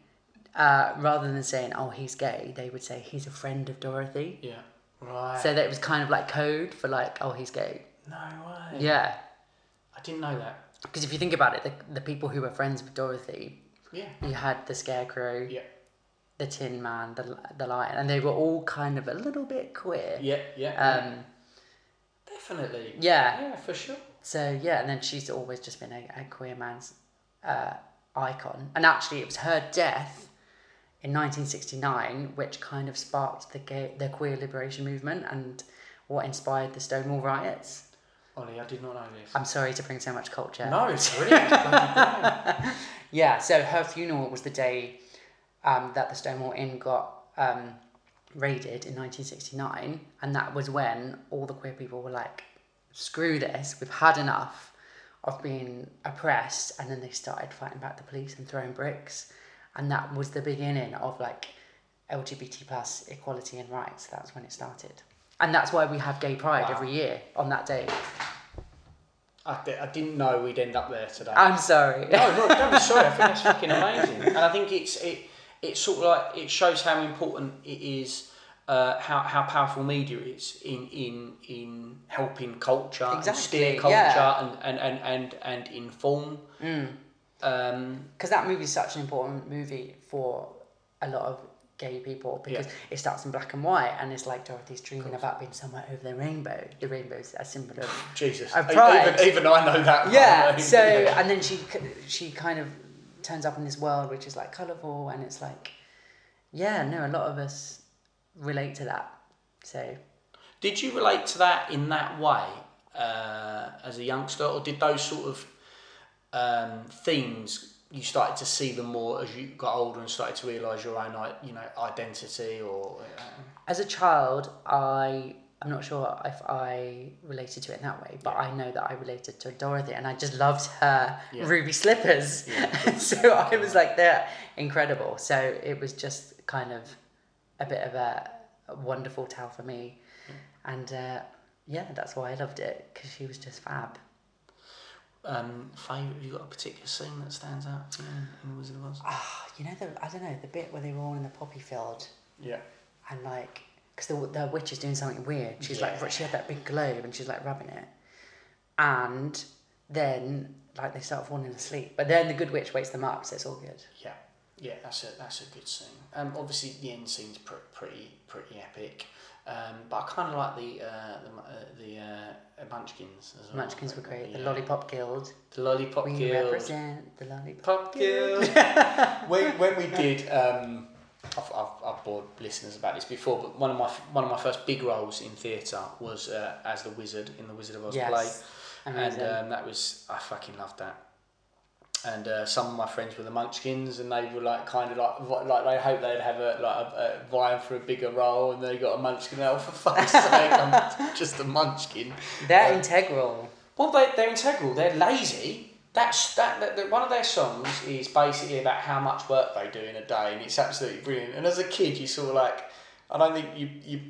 uh, rather than saying "oh he's gay," they would say he's a friend of Dorothy. Yeah. Right. So that it was kind of like code for like "oh he's gay." no way. Yeah, I didn't know that. Because if you think about it, the, the people who were friends with Dorothy, Yeah. you had the Scarecrow, Yeah. the Tin Man, the the Lion, and they were all kind of a little bit queer. Yeah. Yeah. Um, definitely. yeah. Yeah, for sure. So yeah, and then she's always just been a, a queer man's uh, icon. And actually, it was her death in 1969 which kind of sparked the gay, the queer liberation movement and what inspired the Stonewall riots. Olly, I did not know this. I'm sorry to bring so much culture. no, it's brilliant. Yeah, so her funeral was the day um, that the Stonewall Inn got um, raided in 1969, and that was when all the queer people were like, screw this, we've had enough of being oppressed, and then they started fighting back the police and throwing bricks, and that was the beginning of like LGBT plus equality and rights. That's when it started. And that's why we have Gay Pride Wow. every year on that day. I, di- I didn't know we'd end up there today. I'm sorry. no, no, don't be sorry. I think that's fucking amazing, and I think it's it. It's sort of like it shows how important it is, uh, how how powerful media is in in in helping culture and steer culture yeah. and, and, and, and and inform. Um, because that movie is such an important movie for a lot of gay people because Yeah. it starts in black and white and it's like Dorothy's dreaming about being somewhere over the rainbow. The rainbow's a symbol of Jesus, Of pride. even even I know that. yeah. So Yeah. and then she she kind of turns up in this world which is like colourful and it's like yeah no a lot of us relate to that. So Did you relate to that in that way uh, as a youngster, or did those sort of um, themes you started to see them more as you got older and started to realise your own, you know, identity or? Uh, as a child, I I'm not sure if I related to it in that way, but I know that I related to Dorothy, and I just loved her Yeah. ruby slippers. so I was like, they're incredible. So it was just kind of a bit of a, a wonderful tale for me, and uh, yeah, that's why I loved it because she was just fab. Um, favourite? Have you got a particular scene that stands out to you in, in Wizard of Oz? Ah, you know, the, I don't know the bit where they were all in the poppy field. Yeah. and like because the, the witch is doing something weird she's Yeah. like she had that big globe and she's like rubbing it and then like they start falling asleep but then the good witch wakes them up so it's all good Yeah, yeah, that's a that's a good scene. Um, obviously the end scene's pr- pretty pretty epic, um, but I kind of like the uh, the mu- uh, the uh, Munchkins as well. munchkins were great the lollipop guild The Lollipop we Guild. represent the lollipop Pop Guild. when, when we did, um, I've, I've, I've bored listeners about this before, but one of my one of my first big roles in theatre was uh, as the wizard in the Wizard of Oz Yes. play, Amazing. and um, that was I fucking loved that. And uh, some of my friends were the Munchkins, and they were like kind of like like they hoped they'd have a like a, a vying for a bigger role, and they got a Munchkin. Oh, for fuck's sake, I'm just a Munchkin. they're Um, integral well, they, they're integral. They're lazy. That's that, that, that. One of their songs is basically about how much work they do in a day, and it's absolutely brilliant. And as a kid, you sort of like, I don't think you you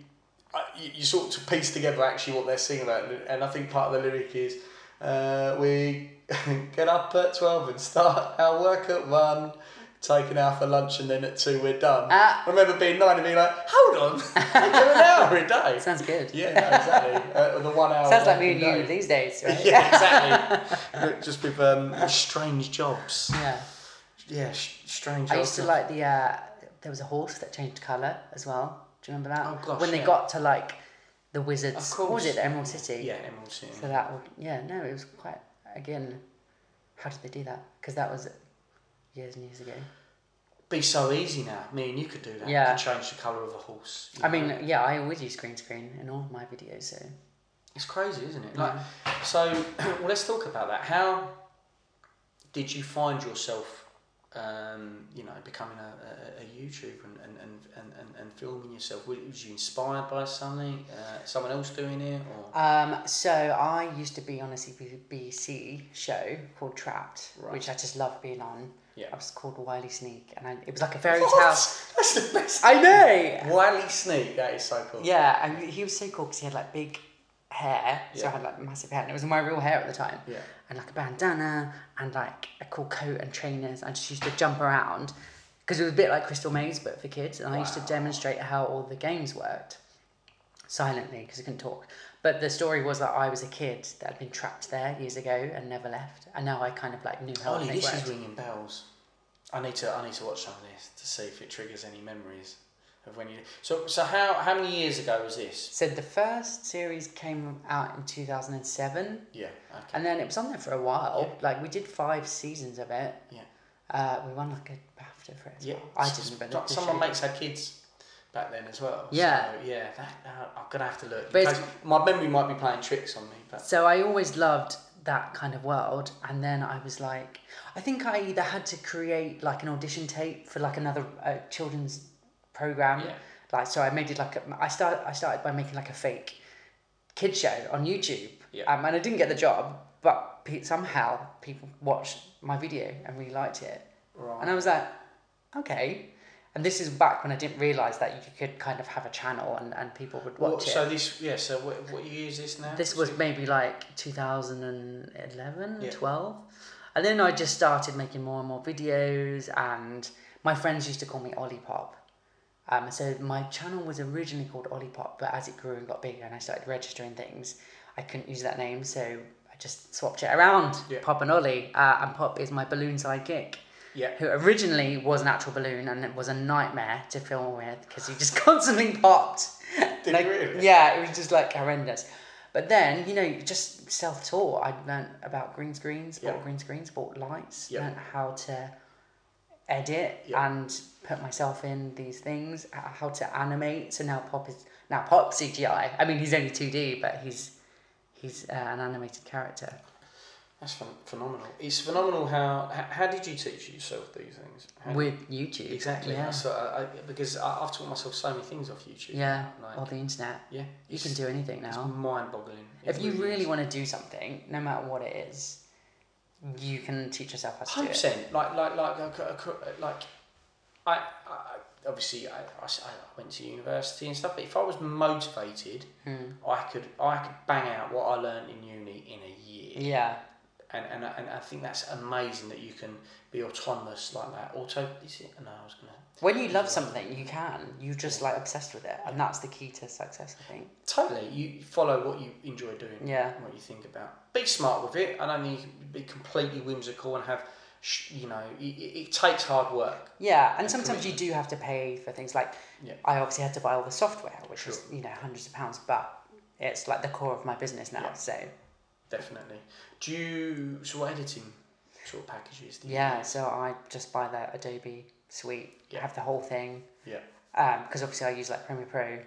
uh, you, you sort of piece together actually what they're singing about. And I think part of the lyric is, uh, we get up at twelve and start our work at one. Taking out for lunch and then at two we're done. Ah. I remember being nine and being like, hold on, doing an hour a day. sounds good Yeah, no, exactly. Uh, the one hour. sounds like me and you day. these days right Yeah, exactly. Just with um, strange jobs. yeah Yeah, sh- strange. I jobs. used to like the uh, there was a horse that changed colour as well do you remember that Oh, gosh, when they yeah. got to like the wizards what was it the Emerald City Yeah, Emerald City. So that would, yeah, no, it was quite, again, how did they do that? Because that was years and years ago. Be so easy now. Me and you could do that. Yeah. You could change the colour of a horse. I know. mean, yeah, I always use green screen in all of my videos, so. it's crazy, isn't it? Like, so well, let's talk about that. How did you find yourself um, you know, becoming a, a, a YouTuber and, filming yourself? Was was you inspired by something, uh, someone else doing it, or? Um, so I used to be on a CBBC show called Trapped, Right. which I just loved being on. Yeah. I was called Wiley Sneak, and I, it was like a fairy tale. That's the best. I know. Wiley Sneak, that is so cool. Yeah, and he was so cool because he had like big hair, so Yeah. I had like massive hair, and it was my real hair at the time. Yeah. And like a bandana and like a cool coat and trainers. I just used to jump around because it was a bit like Crystal Maze, but for kids. And I used to demonstrate how all the games worked silently because I couldn't talk. But the story was that I was a kid that had been trapped there years ago and never left, and now I kind of like knew how Olly, this worked. is ringing bells. I need to I need to watch some of this to see if it triggers any memories of when you. So so how how many years ago was this? So the first series came out in two thousand and seven. Yeah. Okay. And then it was on there for a while. Like we did five seasons of it. Yeah. Uh, we won like a BAFTA for it. Yeah. well. I didn't, but s- someone makes had kids back then as well. Yeah. So, yeah. That, uh, I'm gonna have to look. But my memory might be playing tricks on me, but So I always loved that kind of world, and then I was like, I think I either had to create like an audition tape for like another uh, children's program. Yeah. Like so, I made it like a, I started. I started by making like a fake kid show on YouTube. Yeah. Um, and I didn't get the job, but pe- somehow people watched my video and really liked it. Right. And I was like, okay. And this is back when I didn't realise that you could kind of have a channel and, and people would watch What, it. so this yeah. So what, what year is this now? This was maybe like 2011, Yeah. 12. And then I just started making more and more videos, and my friends used to call me Olly Pop. Um, so my channel was originally called Olly Pop, but as it grew and got bigger and I started registering things, I couldn't use that name, so I just swapped it around. Yeah. Pop and Olly, uh, and Pop is my balloon sidekick. Yeah. Who originally was an actual balloon and it was a nightmare to film with because he just constantly popped. Did like, really? Yeah, it was just like horrendous. But then, you know, just self taught. I learned about green screens, bought Yeah. green screens, bought lights, Yeah. learned how to edit Yeah. and put myself in these things, how to animate. So now Pop is now Pop CGI. I mean, he's only two D, but he's he's uh, an animated character. That's phenomenal. It's phenomenal how, how did you teach yourself these things? How With YouTube. exactly. Yeah. What I, I, because I, I've taught myself so many things off YouTube. Yeah. Like, or the internet. yeah. You can do anything now. It's mind-boggling. It If you really want to do something, no matter what it is, you can teach yourself how to do Hundred it. percent. Like like like like, like, like I, I obviously I, I went to university and stuff. But if I was motivated, Hmm. I could I could bang out what I learned in uni in a year. Yeah. And, and, I- and I think that's amazing that you can be autonomous like that. Auto is it? No, I was gonna. When you love something, you can. You're just like obsessed with it, and that's the key to success, I think. Totally, you follow what you enjoy doing. Yeah. and What you think about. Be smart with it. I don't need to be completely whimsical and have, you know, it, it takes hard work. Yeah, and sometimes you do have to pay for things like Yeah. I obviously had to buy all the software, which was you know hundreds of pounds, but it's like the core of my business now. Yeah. So Definitely. Do you so what editing sort of packages? Do you yeah, use? so I just buy the Adobe suite, Yeah. have the whole thing, Yeah. because obviously I use like Premiere Pro,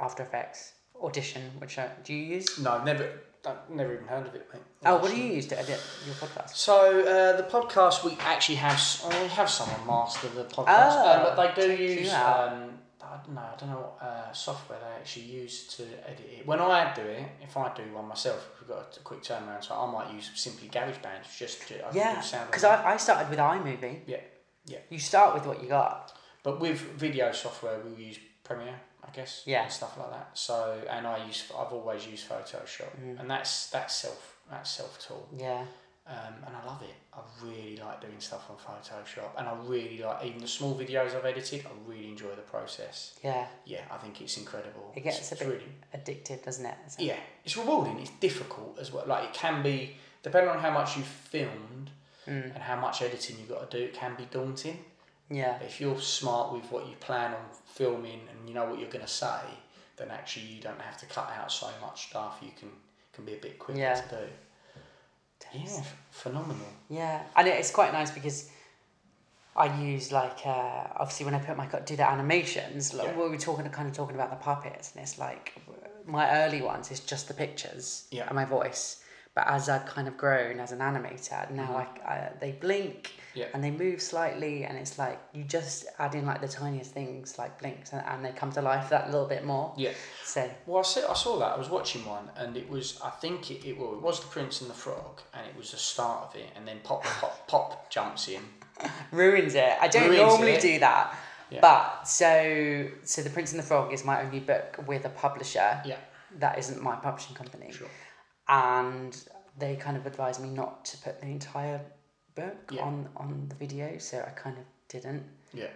After Effects, Audition, which I, do you use? No, I've never, I've never even heard of it, mate. Oh, what do you use to edit your podcast? So uh, the podcast we actually have we have someone master the podcast, Oh, uh, but they do use um, I don't know I don't know what uh, software they actually use to edit it. When I do it, if I do one myself, we've got a quick turnaround, so I might use simply GarageBand just to I Yeah, do sound. because. I, I started with iMovie. yeah yeah, You start with what you got. but with video software we'll use Premiere. I guess Yeah. and stuff like that. So and I use I've always used Photoshop, Mm. and that's that's self that's self tool. Yeah. Um, and I love it. I really like doing stuff on Photoshop, and I really like even the small videos I've edited. I really enjoy the process. Yeah. Yeah, I think it's incredible. It gets it's, a bit really addictive, doesn't it? So- yeah, it's rewarding. It's difficult as well. Like it can be depending on how much you've filmed Mm. and how much editing you've got to do. It can be daunting. Yeah. But if you're smart with what you plan on filming and you know what you're going to say, then actually you don't have to cut out so much stuff. You can can be a bit quicker Yeah. to do. Yeah, phenomenal. Yeah, and it's quite nice because I use like uh, obviously when I put my do the animations, like Yeah. we were talking kind of talking about the puppets, and it's like my early ones is just the pictures Yeah. and my voice, But as I've kind of grown as an animator, now mm-hmm. I, I, they blink Yeah. and they move slightly, and it's like you just add in like the tiniest things like blinks, and, and they come to life that little bit more. Yeah. So Well, I saw, I saw that. I was watching one, and it was. I think it, it, well, it was the Prince and the Frog, and it was the start of it, and then pop, pop, pop jumps in. ruins it. I don't Ruins normally it. do that. Yeah. But so so the Prince and the Frog is my only book with a publisher. Yeah. That isn't my publishing company. Sure. And they kind of advised me not to put the entire book Yeah. on on the video, so I kind of didn't. Yeah.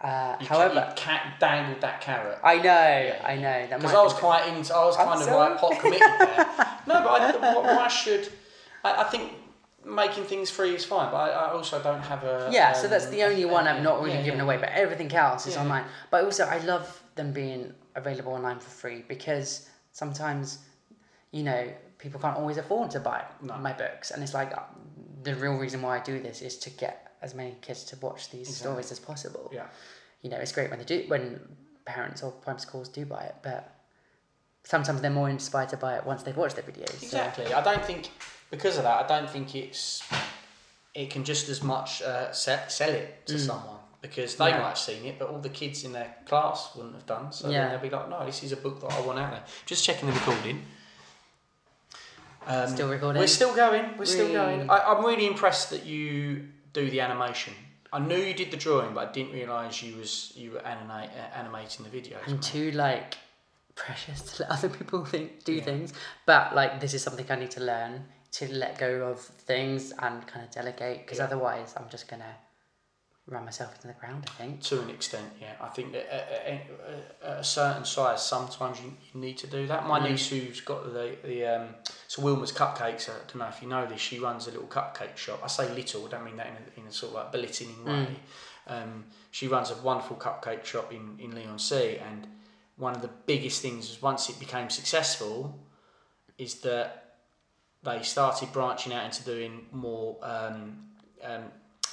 Uh, You however, ca- you dangled that carrot. I know, I know Because I was quite into, I was I'm kind of sorry. like pot committed there. no, but I, why should? I, I think making things free is fine, but I, I also don't have a. Yeah, so um, that's the only one I'm not really yeah, giving yeah. away, but everything else is Yeah. online. But also, I love them being available online for free because sometimes, you know, people can't always afford to buy my books, and it's like uh, the real reason why I do this is to get as many kids to watch these stories as possible. Yeah. You know, it's great when they do when parents or primary schools do buy it, but sometimes they're more inspired to buy it once they've watched the videos. so- Exactly. I don't think because of that. I don't think it's it can just as much uh, sell, sell it to someone because they Mm. Yeah. might have seen it, but all the kids in their class wouldn't have done. So Yeah. then they'll be like, "No, this is a book that I want out there." Just checking the recording. Um, Still recording? We're still going. We're still going. I, I'm really impressed that you do the animation. I knew you did the drawing, but I didn't realise you was you were animate, uh, animating the videos. I'm mate. too like precious to let other people think do things. But like this is something I need to learn to let go of things and kind of delegate because Yeah. otherwise I'm just gonna run myself into the ground. I think. To an extent, yeah. I think that at, at, at a certain size, sometimes you, you need to do that. My niece, who's got the the um, so Wilma's Cupcakes. I don't know if you know this. She runs a little cupcake shop. I say little. I don't mean that in a, in a sort of like belittling way. Um, she runs a wonderful cupcake shop in in Leigh-on-Sea. And one of the biggest things was once it became successful, is that they started branching out into doing more um, um,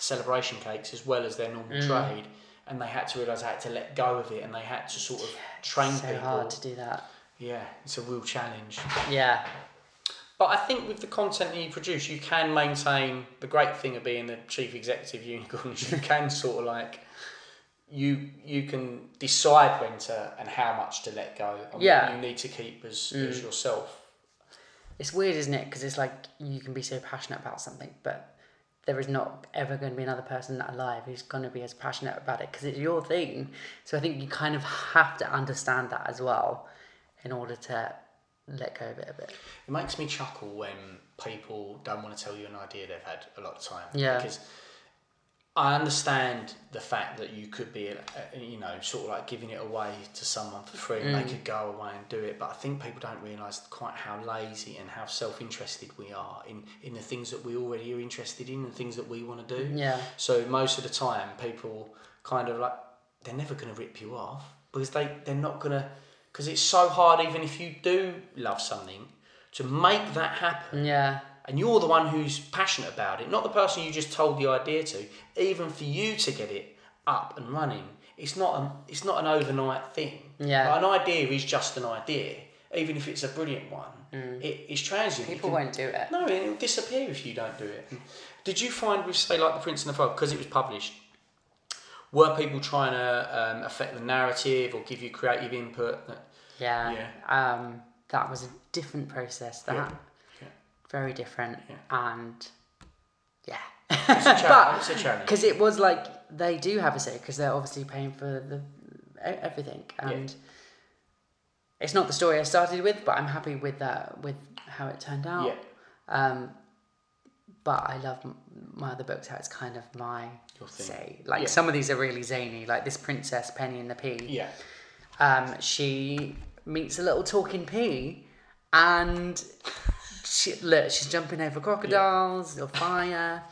celebration cakes as well as their normal Mm. trade, and they had to realise they had to let go of it, and they had to sort of train So people. hard to do that. Yeah, it's a real challenge. Yeah. But I think with the content that you produce, you can maintain the great thing of being the chief executive unicorn. is you can sort of like you you can decide when to and how much to let go. And Yeah. you need to keep as, as yourself. It's weird, isn't it? Because it's like you can be so passionate about something, but there is not ever going to be another person alive who's going to be as passionate about it because it's your thing. So I think you kind of have to understand that as well in order to let go of it a bit. It makes me chuckle when people don't want to tell you an idea they've had a lot of time. Yeah. Because I understand the fact that you could be, uh, you know, sort of like giving it away to someone for free and Mm. they could go away and do it. But I think people don't realise quite how lazy and how self interested we are in, in the things that we already are interested in and things that we want to do. Yeah. So most of the time, people kind of like, they're never going to rip you off because they, they're not going to, because it's so hard, even if you do love something, to make that happen. Yeah. And you're the one who's passionate about it, not the person you just told the idea to. Even for you to get it up and running, it's not an, it's not an overnight thing. Yeah. Like, an idea is just an idea, even if it's a brilliant one. It, it's transient. Mm. People can- won't do it. no, it'll disappear if you don't do it. Did you find with say like the Prince and the Frog because it was published? Were people trying to um, affect the narrative or give you creative input? That- Yeah. Um, that was a different process. That Yeah. Yeah. very different, and yeah. It's a, cha- it's a challenge. because it was like they do have a say because they're obviously paying for the everything and it's not the story I started with but I'm happy with that with how it turned out Yeah. um but I love my other books how it's kind of my say like Yeah. some of these are really zany like this princess Penny and the Pea Yeah. um, she meets a little talking pea and she, look, she's jumping over crocodiles or fire.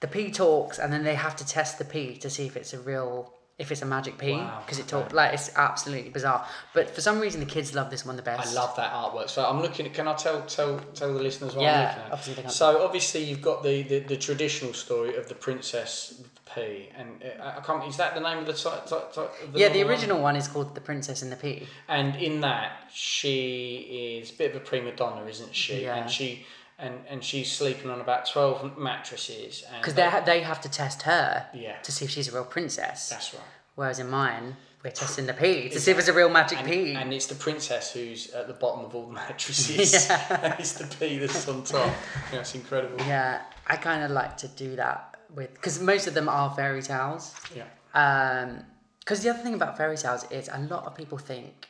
The pea talks, and then they have to test the pea to see if it's a real, if it's a magic pea, Wow, because it okay. talk like it's absolutely bizarre. But for some reason, the kids love this one the best. I love that artwork. So I'm looking at. Can I tell tell tell the listeners what Yeah, I'm looking at? obviously they can't So obviously you've got the, the, the traditional story of the princess P, and uh, I can't. Is that the name of the title? Yeah, the original one is called The Princess and the Pea. And in that, she is a bit of a prima donna, isn't she? Yeah. And she and and she's sleeping on about twelve mattresses. Because they they have to test her Yeah. to see if she's a real princess. That's right. Whereas in mine, we're testing the pea to see if it's a real magic And, pea. and it's the princess who's at the bottom of all the mattresses. Yeah. it's the pea that's on top. Yeah, it's incredible. yeah, I kind of like to do that with because most of them are fairy tales. Yeah. Um, because the other thing about fairy tales is a lot of people think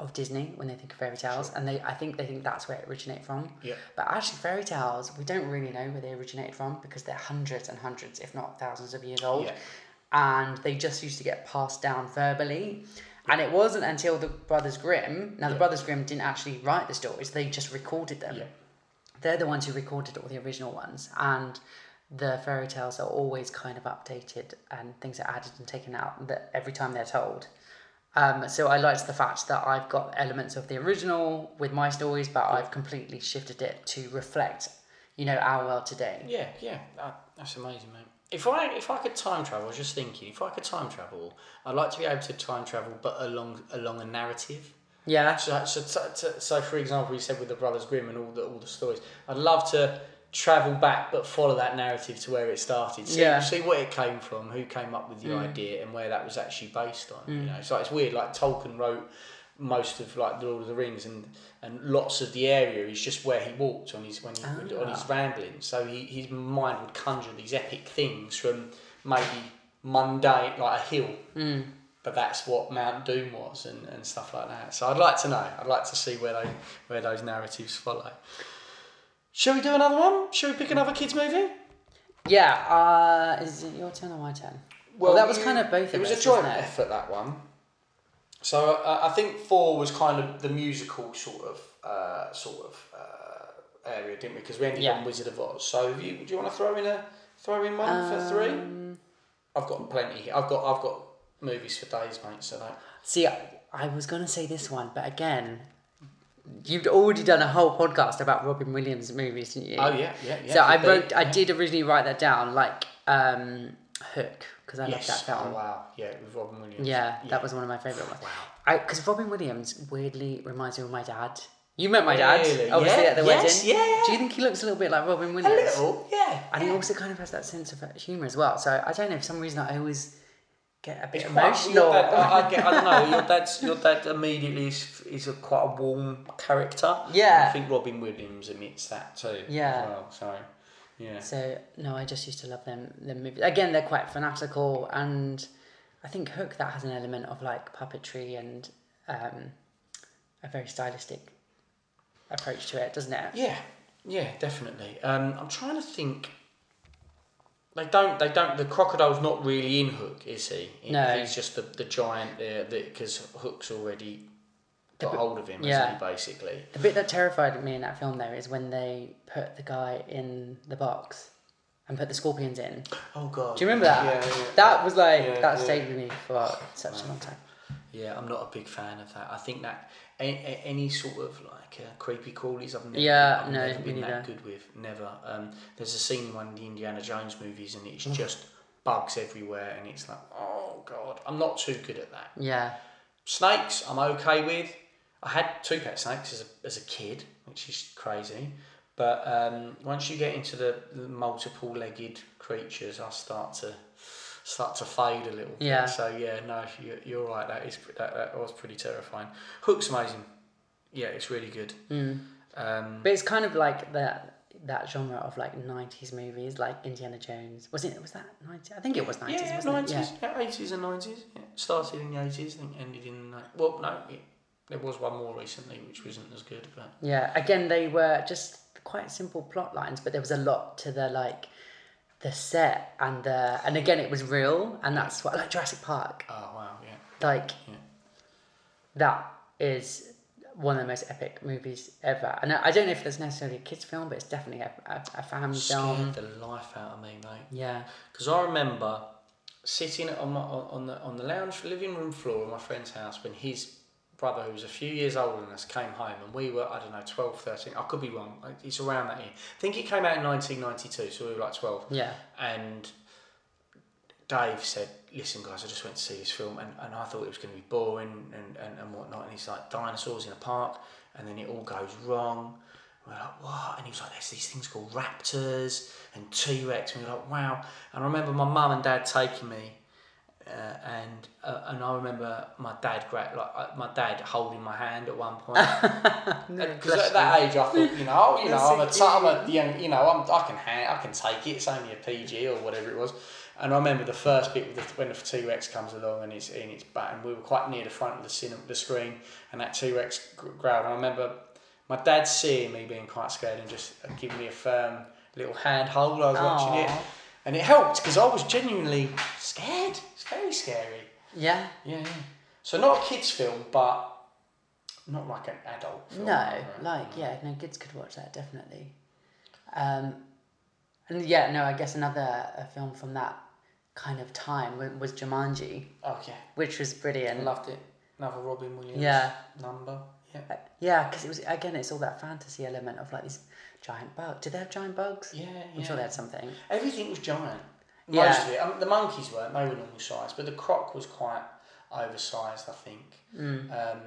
of Disney when they think of fairy tales, and they I think they think that's where it originated from. Yeah. But actually, fairy tales we don't really know where they originated from because they're hundreds and hundreds, if not thousands, of years old, Yeah. and they just used to get passed down verbally. Yeah. And it wasn't until the Brothers Grimm. Now, the Brothers Grimm didn't actually write the stories; they just recorded them. Yeah. They're the ones who recorded all the original ones, and the fairy tales are always kind of updated and things are added and taken out that every time they're told. Um, so I liked the fact that I've got elements of the original with my stories, but I've completely shifted it to reflect, you know, our world today. Yeah, yeah, that, that's amazing, mate. If I if I could time travel, I was just thinking, if I could time travel, I'd like to be able to time travel, but along along a narrative. Yeah. So, so, so, so for example, you said with the Brothers Grimm and all the all the stories, I'd love to travel back, but follow that narrative to where it started. See, Yeah. see what it came from, who came up with the mm. idea, and where that was actually based on. You mm. know, so it's weird. Like Tolkien wrote most of like the Lord of the Rings, and and lots of the area is just where he walked on his when he on his ah. ramblings. So he, his mind would conjure these epic things from maybe mundane, like a hill. Mm. But that's what Mount Doom was, and, and stuff like that. So I'd like to know. I'd like to see where they where those narratives follow. Shall we do another one? Shall we pick another kids movie? Yeah. Uh, is it your turn or my turn? Well, that was you- kind of both It of was us, a joint wasn't it? effort that one. So uh, I think four was kind of the musical sort of uh, sort of uh, area, didn't we? Because we ended Yeah. on Wizard of Oz. So have you, do you want to throw in a throw in one for three? Um, I've got plenty. here. I've got I've got movies for days, mate. So that. See, I, I was going to say this one, but again, you'd already done a whole podcast about Robin Williams movies, didn't you? Oh yeah, yeah, yeah. so I wrote, I yeah. did originally write that down, like um, Hook, because I Yes. love that film. Oh wow. Yeah, with Robin Williams. Yeah, that was one of my favourite ones. Wow, because Robin Williams weirdly reminds me of my dad. You met my dad, Really? obviously Yeah. at the Yes, wedding. yeah, yeah. Do you think he looks a little bit like Robin Williams? A little. Yeah. And he also kind of has that sense of humour as well. So I don't know, for some reason I always get a bit It's emotional. Your dad, I, I, get, I don't know. Your dad's your dad immediately is, is a quite a warm character. Yeah. I think Robin Williams admits that too. Yeah. Well, so yeah. So no, I just used to love them. Them movies. Again, they're quite fanatical, and I think Hook that has an element of like puppetry and um, a very stylistic approach to it, doesn't it? Yeah. Yeah. Definitely. Um, I'm trying to think. They don't. They don't. The crocodile's not really in Hook, is he? No. He's just the, the giant there because Hook's already got bit- hold of him, yeah. hasn't he? Basically. The bit that terrified me in that film though is when they put the guy in the box and put the scorpions in. Oh God. Do you remember that? Yeah. yeah. That was like Yeah, that yeah. stayed with me for such a long time. Yeah, I'm not a big fan of that. I think that any, any sort of like uh, creepy crawlies, I've never, Yeah, I've no, never been that good with. Never. Um, there's a scene in one of the Indiana Jones movies, and it's just bugs everywhere, and it's like, oh god, I'm not too good at that. Yeah. Snakes, I'm okay with. I had two pet snakes as a, as a kid, which is crazy. But um, once you get into the, the multiple-legged creatures, I start to start to fade a little. Yeah. Bit. So yeah, no, you, you're right. That is that, that was pretty terrifying. Hook's amazing. Yeah, it's really good. Mm. Um, But it's kind of like that that genre of like nineties movies, like Indiana Jones. Was it? Was that nineties? I think it was nineties. yeah, wasn't it? nineties, yeah, eighties and nineties. Yeah. Started in the eighties, I think ended in the ni- well, no, yeah, there was one more recently which wasn't as good, but Yeah. Again, they were just quite simple plot lines, but there was a lot to the like the set and the and again it was real, and that's what like Jurassic Park. oh wow, yeah. Like Yeah. that is one of the most epic movies ever. And I I don't know if there's necessarily a kids film, but it's definitely a, a, a family film. Scared the life out of me, mate. Yeah. Because I remember sitting on my on on the on the lounge living room floor of my friend's house when his brother, who was a few years older than us, came home, and we were I don't know 12, 13. I could be wrong. It's around that year. I think it came out in nineteen ninety two, so we were like twelve. Yeah. And Dave said, "Listen, guys, I just went to see this film, and, and I thought it was going to be boring and, and, and whatnot. And it's like dinosaurs in a park, and then it all goes wrong. we're like, what? And he was like, there's these things called raptors and T Rex. And we were like, wow. And I remember my mum and dad taking me. Uh, and uh, and I remember my dad gra- like uh, my dad holding my hand at one point. Because at that age I thought you know you know I'm a, t- I'm a young you know I'm, I can hand, I can take it it's only a PG or whatever it was. And I remember the first bit the, when the T Rex comes along and it's in its back and we were quite near the front of the cinema the screen and that T Rex growled. And I remember my dad seeing me being quite scared and just giving me a firm little hand hold I was watching it and it helped because I was genuinely scared. Very scary. Yeah. Yeah, yeah. So not a kids' film, but not like an adult film. No, like yeah, no kids could watch that definitely. Um, and yeah, no, I guess another a film from that kind of time was Jumanji, Okay. which was I brilliant. loved it. Another Robin Williams Yeah. number. Yeah. Uh, Yeah, because it was again, it's all that fantasy element of like these giant bugs. Did they have giant bugs? Yeah, I'm sure yeah. they had something. Everything was giant. Yeah. Most of it. Mean, the monkeys weren't. They were normal size, but the croc was quite oversized. I think. Mm. Um,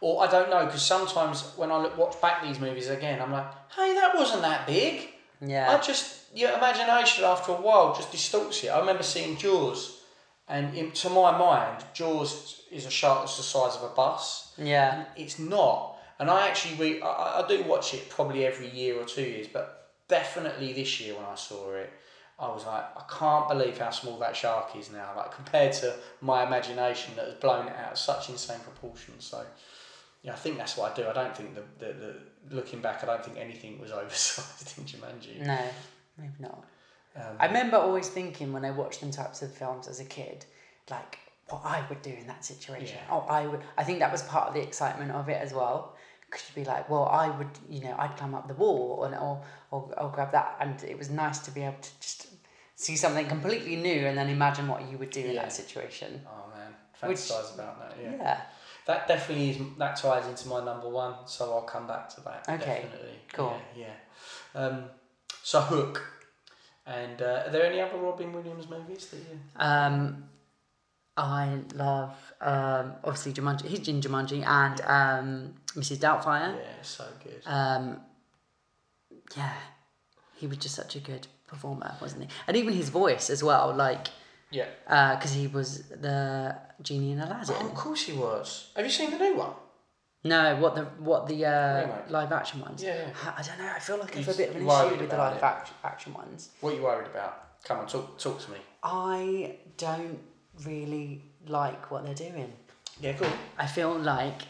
or I don't know because sometimes when I look, watch back these movies again, I'm like, hey, that wasn't that big. Yeah. I just your imagination after a while just distorts it. I remember seeing Jaws, and in, to my mind, Jaws is a shark that's the size of a bus. Yeah. And it's not. And I actually re- I, I do watch it probably every year or two years, but definitely this year when I saw it, I was like, I can't believe how small that shark is now. Like compared to my imagination that has blown it out of such insane proportions. So. Yeah, I think that's what I do. I don't think the, the, the looking back, I don't think anything was oversized in Jumanji. No, maybe not. Um, I remember always thinking when I watched them types of films as a kid, like what I would do in that situation. Yeah. Oh, I would. I think that was part of the excitement of it as well. Because you'd be like, well, I would, you know, I'd climb up the wall or or, or, or grab that, and it was nice to be able to just see something completely new and then imagine what you would do in that situation. Oh man, Which- about that. Yeah. Yeah. that definitely is. That ties into my number one, so I'll come back to that. Okay, definitely. cool. Yeah. yeah. Um, so Hook, and uh, are there any other Robin Williams movies that you? Um, I love um, obviously Jumanji. He's in Jumanji and um, Mrs. Doubtfire. Yeah, so good. Um, yeah, he was just such a good performer, wasn't he? And even his voice as well, like yeah. because he was the genie in Aladdin. Oh, of course he was. Have you seen the new one? No, what the what the uh, live action ones? Yeah, yeah. I, I don't know. I feel like I have a bit of an issue with the live act- action ones. What are you worried about? Come on, talk talk to me. I don't really like what they're doing. Yeah, cool. I feel like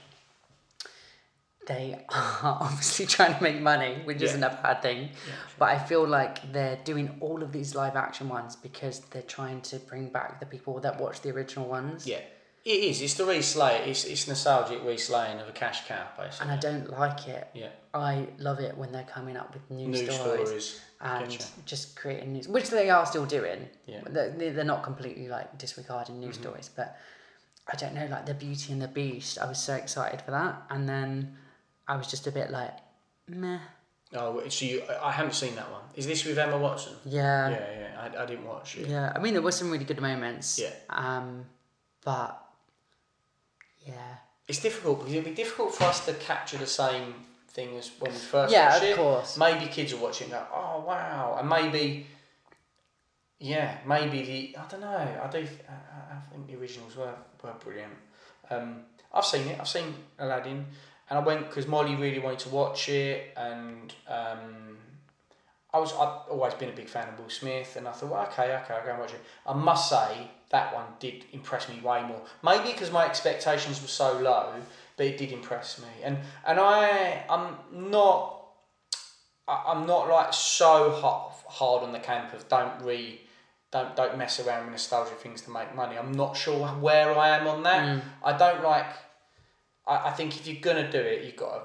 they are obviously trying to make money, which Yeah. isn't a bad thing. But I feel like they're doing all of these live action ones because they're trying to bring back the people that watched the original ones. Yeah, it is. It's the reslay. It's it's nostalgic reslaying of a cash cow, basically. And I don't like it. Yeah. I love it when they're coming up with new, New stories, stories. and Getcha. just creating new, which they are still doing. Yeah. They're, they're not completely like disregarding new Mm-hmm. stories, but I don't know, like the Beauty and the Beast. I was so excited for that, and then I was just a bit like, meh. Oh, so you? I haven't seen that one. Is this with Emma Watson? Yeah. Yeah, yeah. I, I didn't watch it. Yeah, I mean, there were some really good moments. Yeah. Um, but yeah, It's difficult because it'd be difficult for us to capture the same thing as when we first Yeah, watched of course. Maybe kids are watching it and go, "Oh wow," and maybe, yeah, maybe the I don't know. I do. I, I- I think the originals were were brilliant. Um, I've seen it. I've seen Aladdin, and I went because Molly really wanted to watch it, and um, I was I've always been a big fan of Will Smith, and I thought, well, okay, okay, I'll go and watch it. I must say that one did impress me way more. Maybe because my expectations were so low, but it did impress me. And and I I'm not I'm not like so hard, hard on the camp of don't re don't don't mess around with nostalgia things to make money. I'm not sure where I am on that. I don't like. I, I think if you're gonna do it, you've got to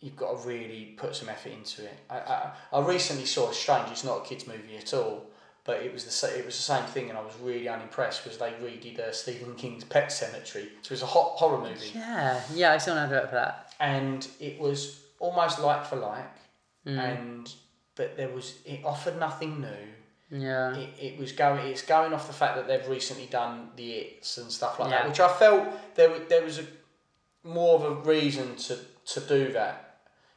you've got to really put some effort into it. I, I, I recently saw a Strange. It's not a kids movie at all, but it was the it was the same thing, and I was really unimpressed because they redid uh, Stephen King's Pet Sematary, So it was a hot horror movie, yeah, yeah. I saw an advert for that. and it was almost like for like, and but there was it offered nothing new Yeah, it, it was going it's going off the fact that they've recently done the its and stuff like that which I felt there there was a more of a reason to to do that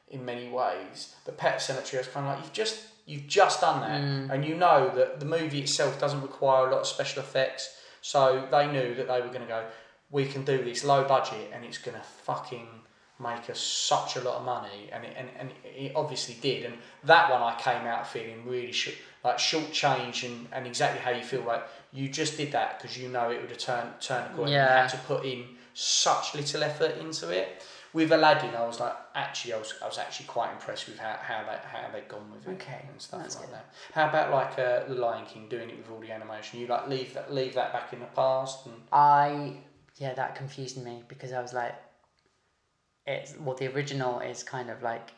in many ways. But Pet Sematary was kind of like you've just you've just done that, Mm. and you know that the movie itself doesn't require a lot of special effects. So they knew that they were going to go. We can do this low budget, and it's going to fucking make us such a lot of money, and it, and, and it obviously did. And that one, I came out feeling really sh- like short change, and, and exactly how you feel. Like you just did that because you know it would have turned turned a corner. You Yeah. had to put in such little effort into it. With Aladdin, I was like, actually, I was, I was actually quite impressed with how, how they how they've gone with it Okay, and stuff like good. that. How about like uh, the Lion King doing it with all the animation? You like leave that leave that back in the past and I yeah, that confused me because I was like, it's well, the original is kind of like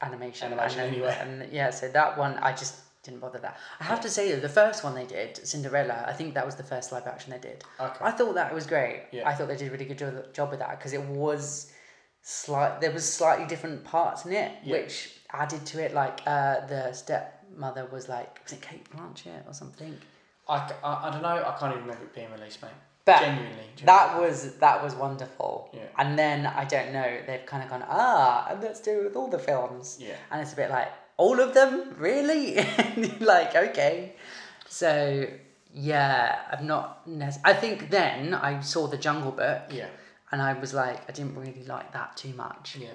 animation, Animation and then- anyway. and yeah, so that one I just didn't bother that. I have to say though, the first one they did, Cinderella, I think that was the first live action they did. Okay. I thought that was great. Yeah. I thought they did a really good job, job with that because it was slight. There was slightly different parts in it, Yeah. which added to it. Like uh, the stepmother was like, was it Cate Blanchett or something? I, I, I don't know. I can't even remember it being released, mate. But genuinely, that was that was wonderful. Yeah. And then I don't know, they've kind of gone ah, and let's do it with all the films. Yeah. And it's a bit like all of them, really? Like okay, so yeah, I'm not. Nec- I think then I saw the Jungle Book. Yeah. And I was like, I didn't really like that too much. yeah.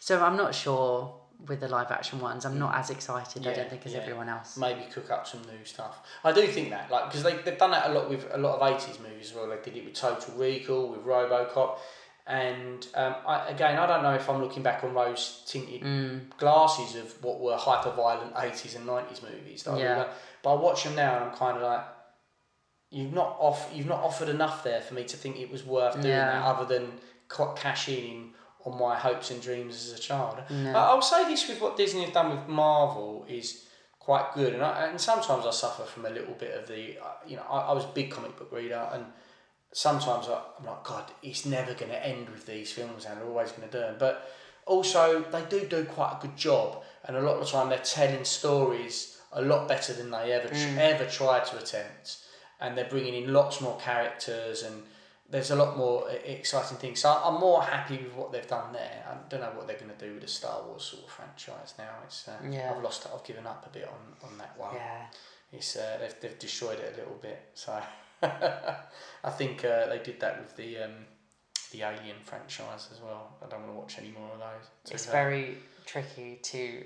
So I'm not sure with the live action ones. I'm not mm. as excited. I don't think as yeah. everyone else. Maybe cook up some new stuff. I do think that, like, because they, they've done that a lot with a lot of 80s movies as well. They did it with Total Recall, with Robocop. And um, I, again, I don't know if I'm looking back on rose tinted Mm. glasses of what were hyper violent 80s and 90s movies. Yeah. But I watch them now and I'm kind of like, you've not off, you've not offered enough there for me to think it was worth doing Yeah. that, other than ca- cash in on my hopes and dreams as a child. No. I- I'll say this with what Disney have done with Marvel is quite good, and I, and sometimes I suffer from a little bit of the, uh, you know, I, I was a big comic book reader, and sometimes I'm like, God, it's never going to end with these films, and they're always going to do them. But also, they do do quite a good job, and a lot of the time they're telling stories a lot better than they ever tr- ever tried to attempt, and they're bringing in lots more characters and. There's a lot more exciting things. So I'm more happy with what they've done there. I don't know what they're going to do with the Star Wars sort of franchise now. It's uh, Yeah. I've lost. I've given up a bit on, on that one. Yeah. It's uh, they've, they've destroyed it a little bit. So I think uh, they did that with the um, the Alien franchise as well. I don't want to watch any more of those. It's very tricky to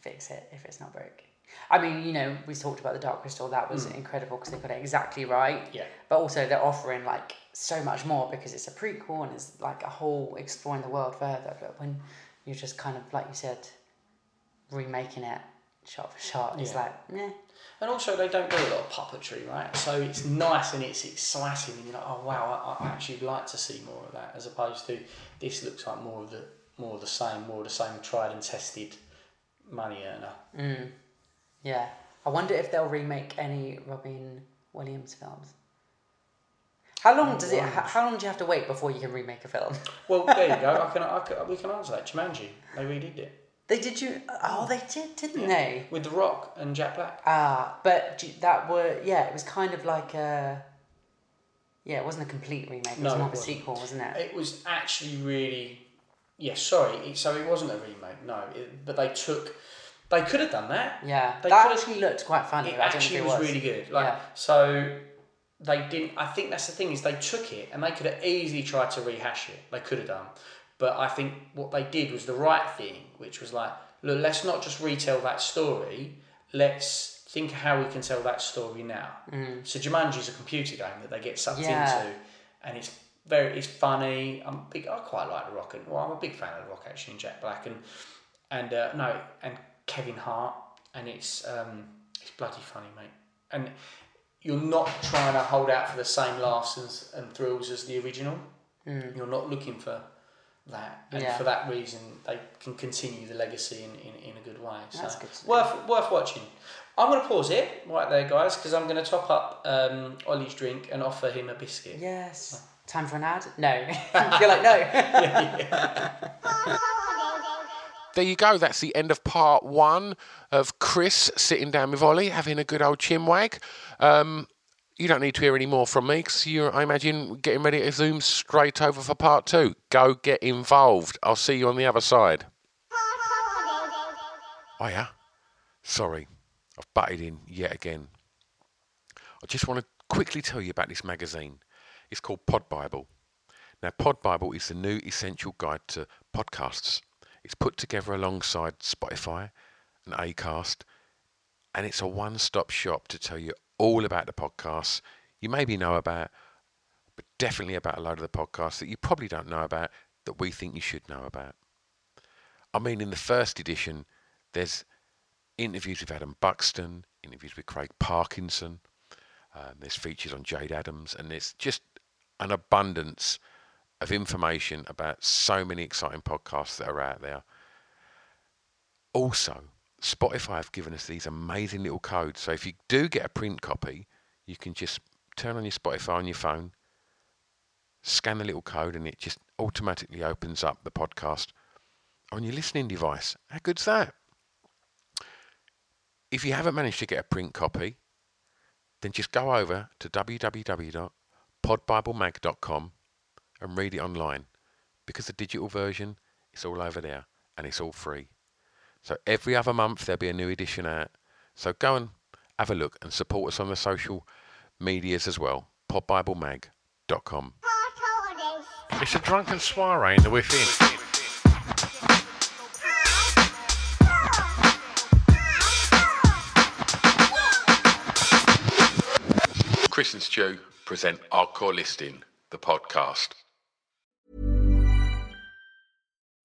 fix it if it's not broke. I mean, you know, we talked about the Dark Crystal. That was incredible because they got it exactly right. Yeah. But also, they're offering like so much more because it's a prequel and it's like a whole exploring the world further. But when you're just kind of like you said, remaking it shot for shot, it's like, yeah, And also, they don't do a lot of puppetry, right? So it's nice and it's exciting, and you're like, oh wow, I, I actually like to see more of that, as opposed to this looks like more of the more of the same, more of the same tried and tested money earner. Mm. yeah. I wonder if they'll remake any Robin Williams films. How long does it? How, how long do you have to wait before you can remake a film? Well, there you go. I can, I can, we can answer that. Jumanji, they redid it They did you? Oh, they did, didn't they? with The Rock and Jack Black. Ah, but do- that were yeah. It was kind of like a yeah. It wasn't a complete remake. It was No, more of a wasn't. sequel, wasn't it? It was actually really, yeah. Sorry, it, so it wasn't a remake. No, it, but they took. They could have done that. yeah, they that could've- actually looked quite funny. It I don't actually think was, was really good. Like yeah. so, they didn't. I think that's the thing is they took it and they could have easily tried to rehash it. They could have done, but I think what they did was the right thing, which was like, look, let's not just retell that story. Let's think how we can tell that story now. Mm. So Jumanji is a computer game that they get sucked Yeah. into, and it's very it's funny. I'm big. I quite like the Rock and well, I'm a big fan of the Rock actually, and Jack Black and and uh, no and Kevin Hart, and it's um, it's bloody funny, mate. And you're not trying to hold out for the same laughs and, and thrills as the original. You're not looking for that, and Yeah. for that reason, they can continue the legacy in, in, in a good way. So That's good to know. worth worth watching. I'm going to pause it right there, guys, because I'm going to top up um, Olly's drink and offer him a biscuit. Yes. Time for an ad? No. You're like no. There you go. That's the end of part one of Chris sitting down with Ollie, having a good old chinwag. Um, you don't need to hear any more from me because you're, I imagine, getting ready to zoom straight over for part two. Go get involved. I'll see you on the other side. Oh, yeah? Sorry, I've butted in yet again. I just want to quickly tell you about this magazine. It's called Pod Bible. Now, Pod Bible is the new essential guide to podcasts. It's put together alongside Spotify and Acast, and it's a one stop shop to tell you all about the podcasts you maybe know about, but definitely about a load of the podcasts that you probably don't know about that we think you should know about. I mean, in the first edition, there's interviews with Adam Buxton, interviews with Craig Parkinson, um, there's features on Jade Adams, and there's just an abundance of information about so many exciting podcasts that are out there. Also, Spotify have given us these amazing little codes. So if you do get a print copy, you can just turn on your Spotify on your phone, scan the little code, and it just automatically opens up the podcast on your listening device. How good's that? If you haven't managed to get a print copy, then just go over to www.podbiblemag.com and read it online because the digital version is all over there and it's all free. So every other month there'll be a new edition out. So go and have a look and support us on the social medias as well. podbiblemag.com. It's a drunken soiree in the within. Chris and Stu present Our Core Listing, the podcast.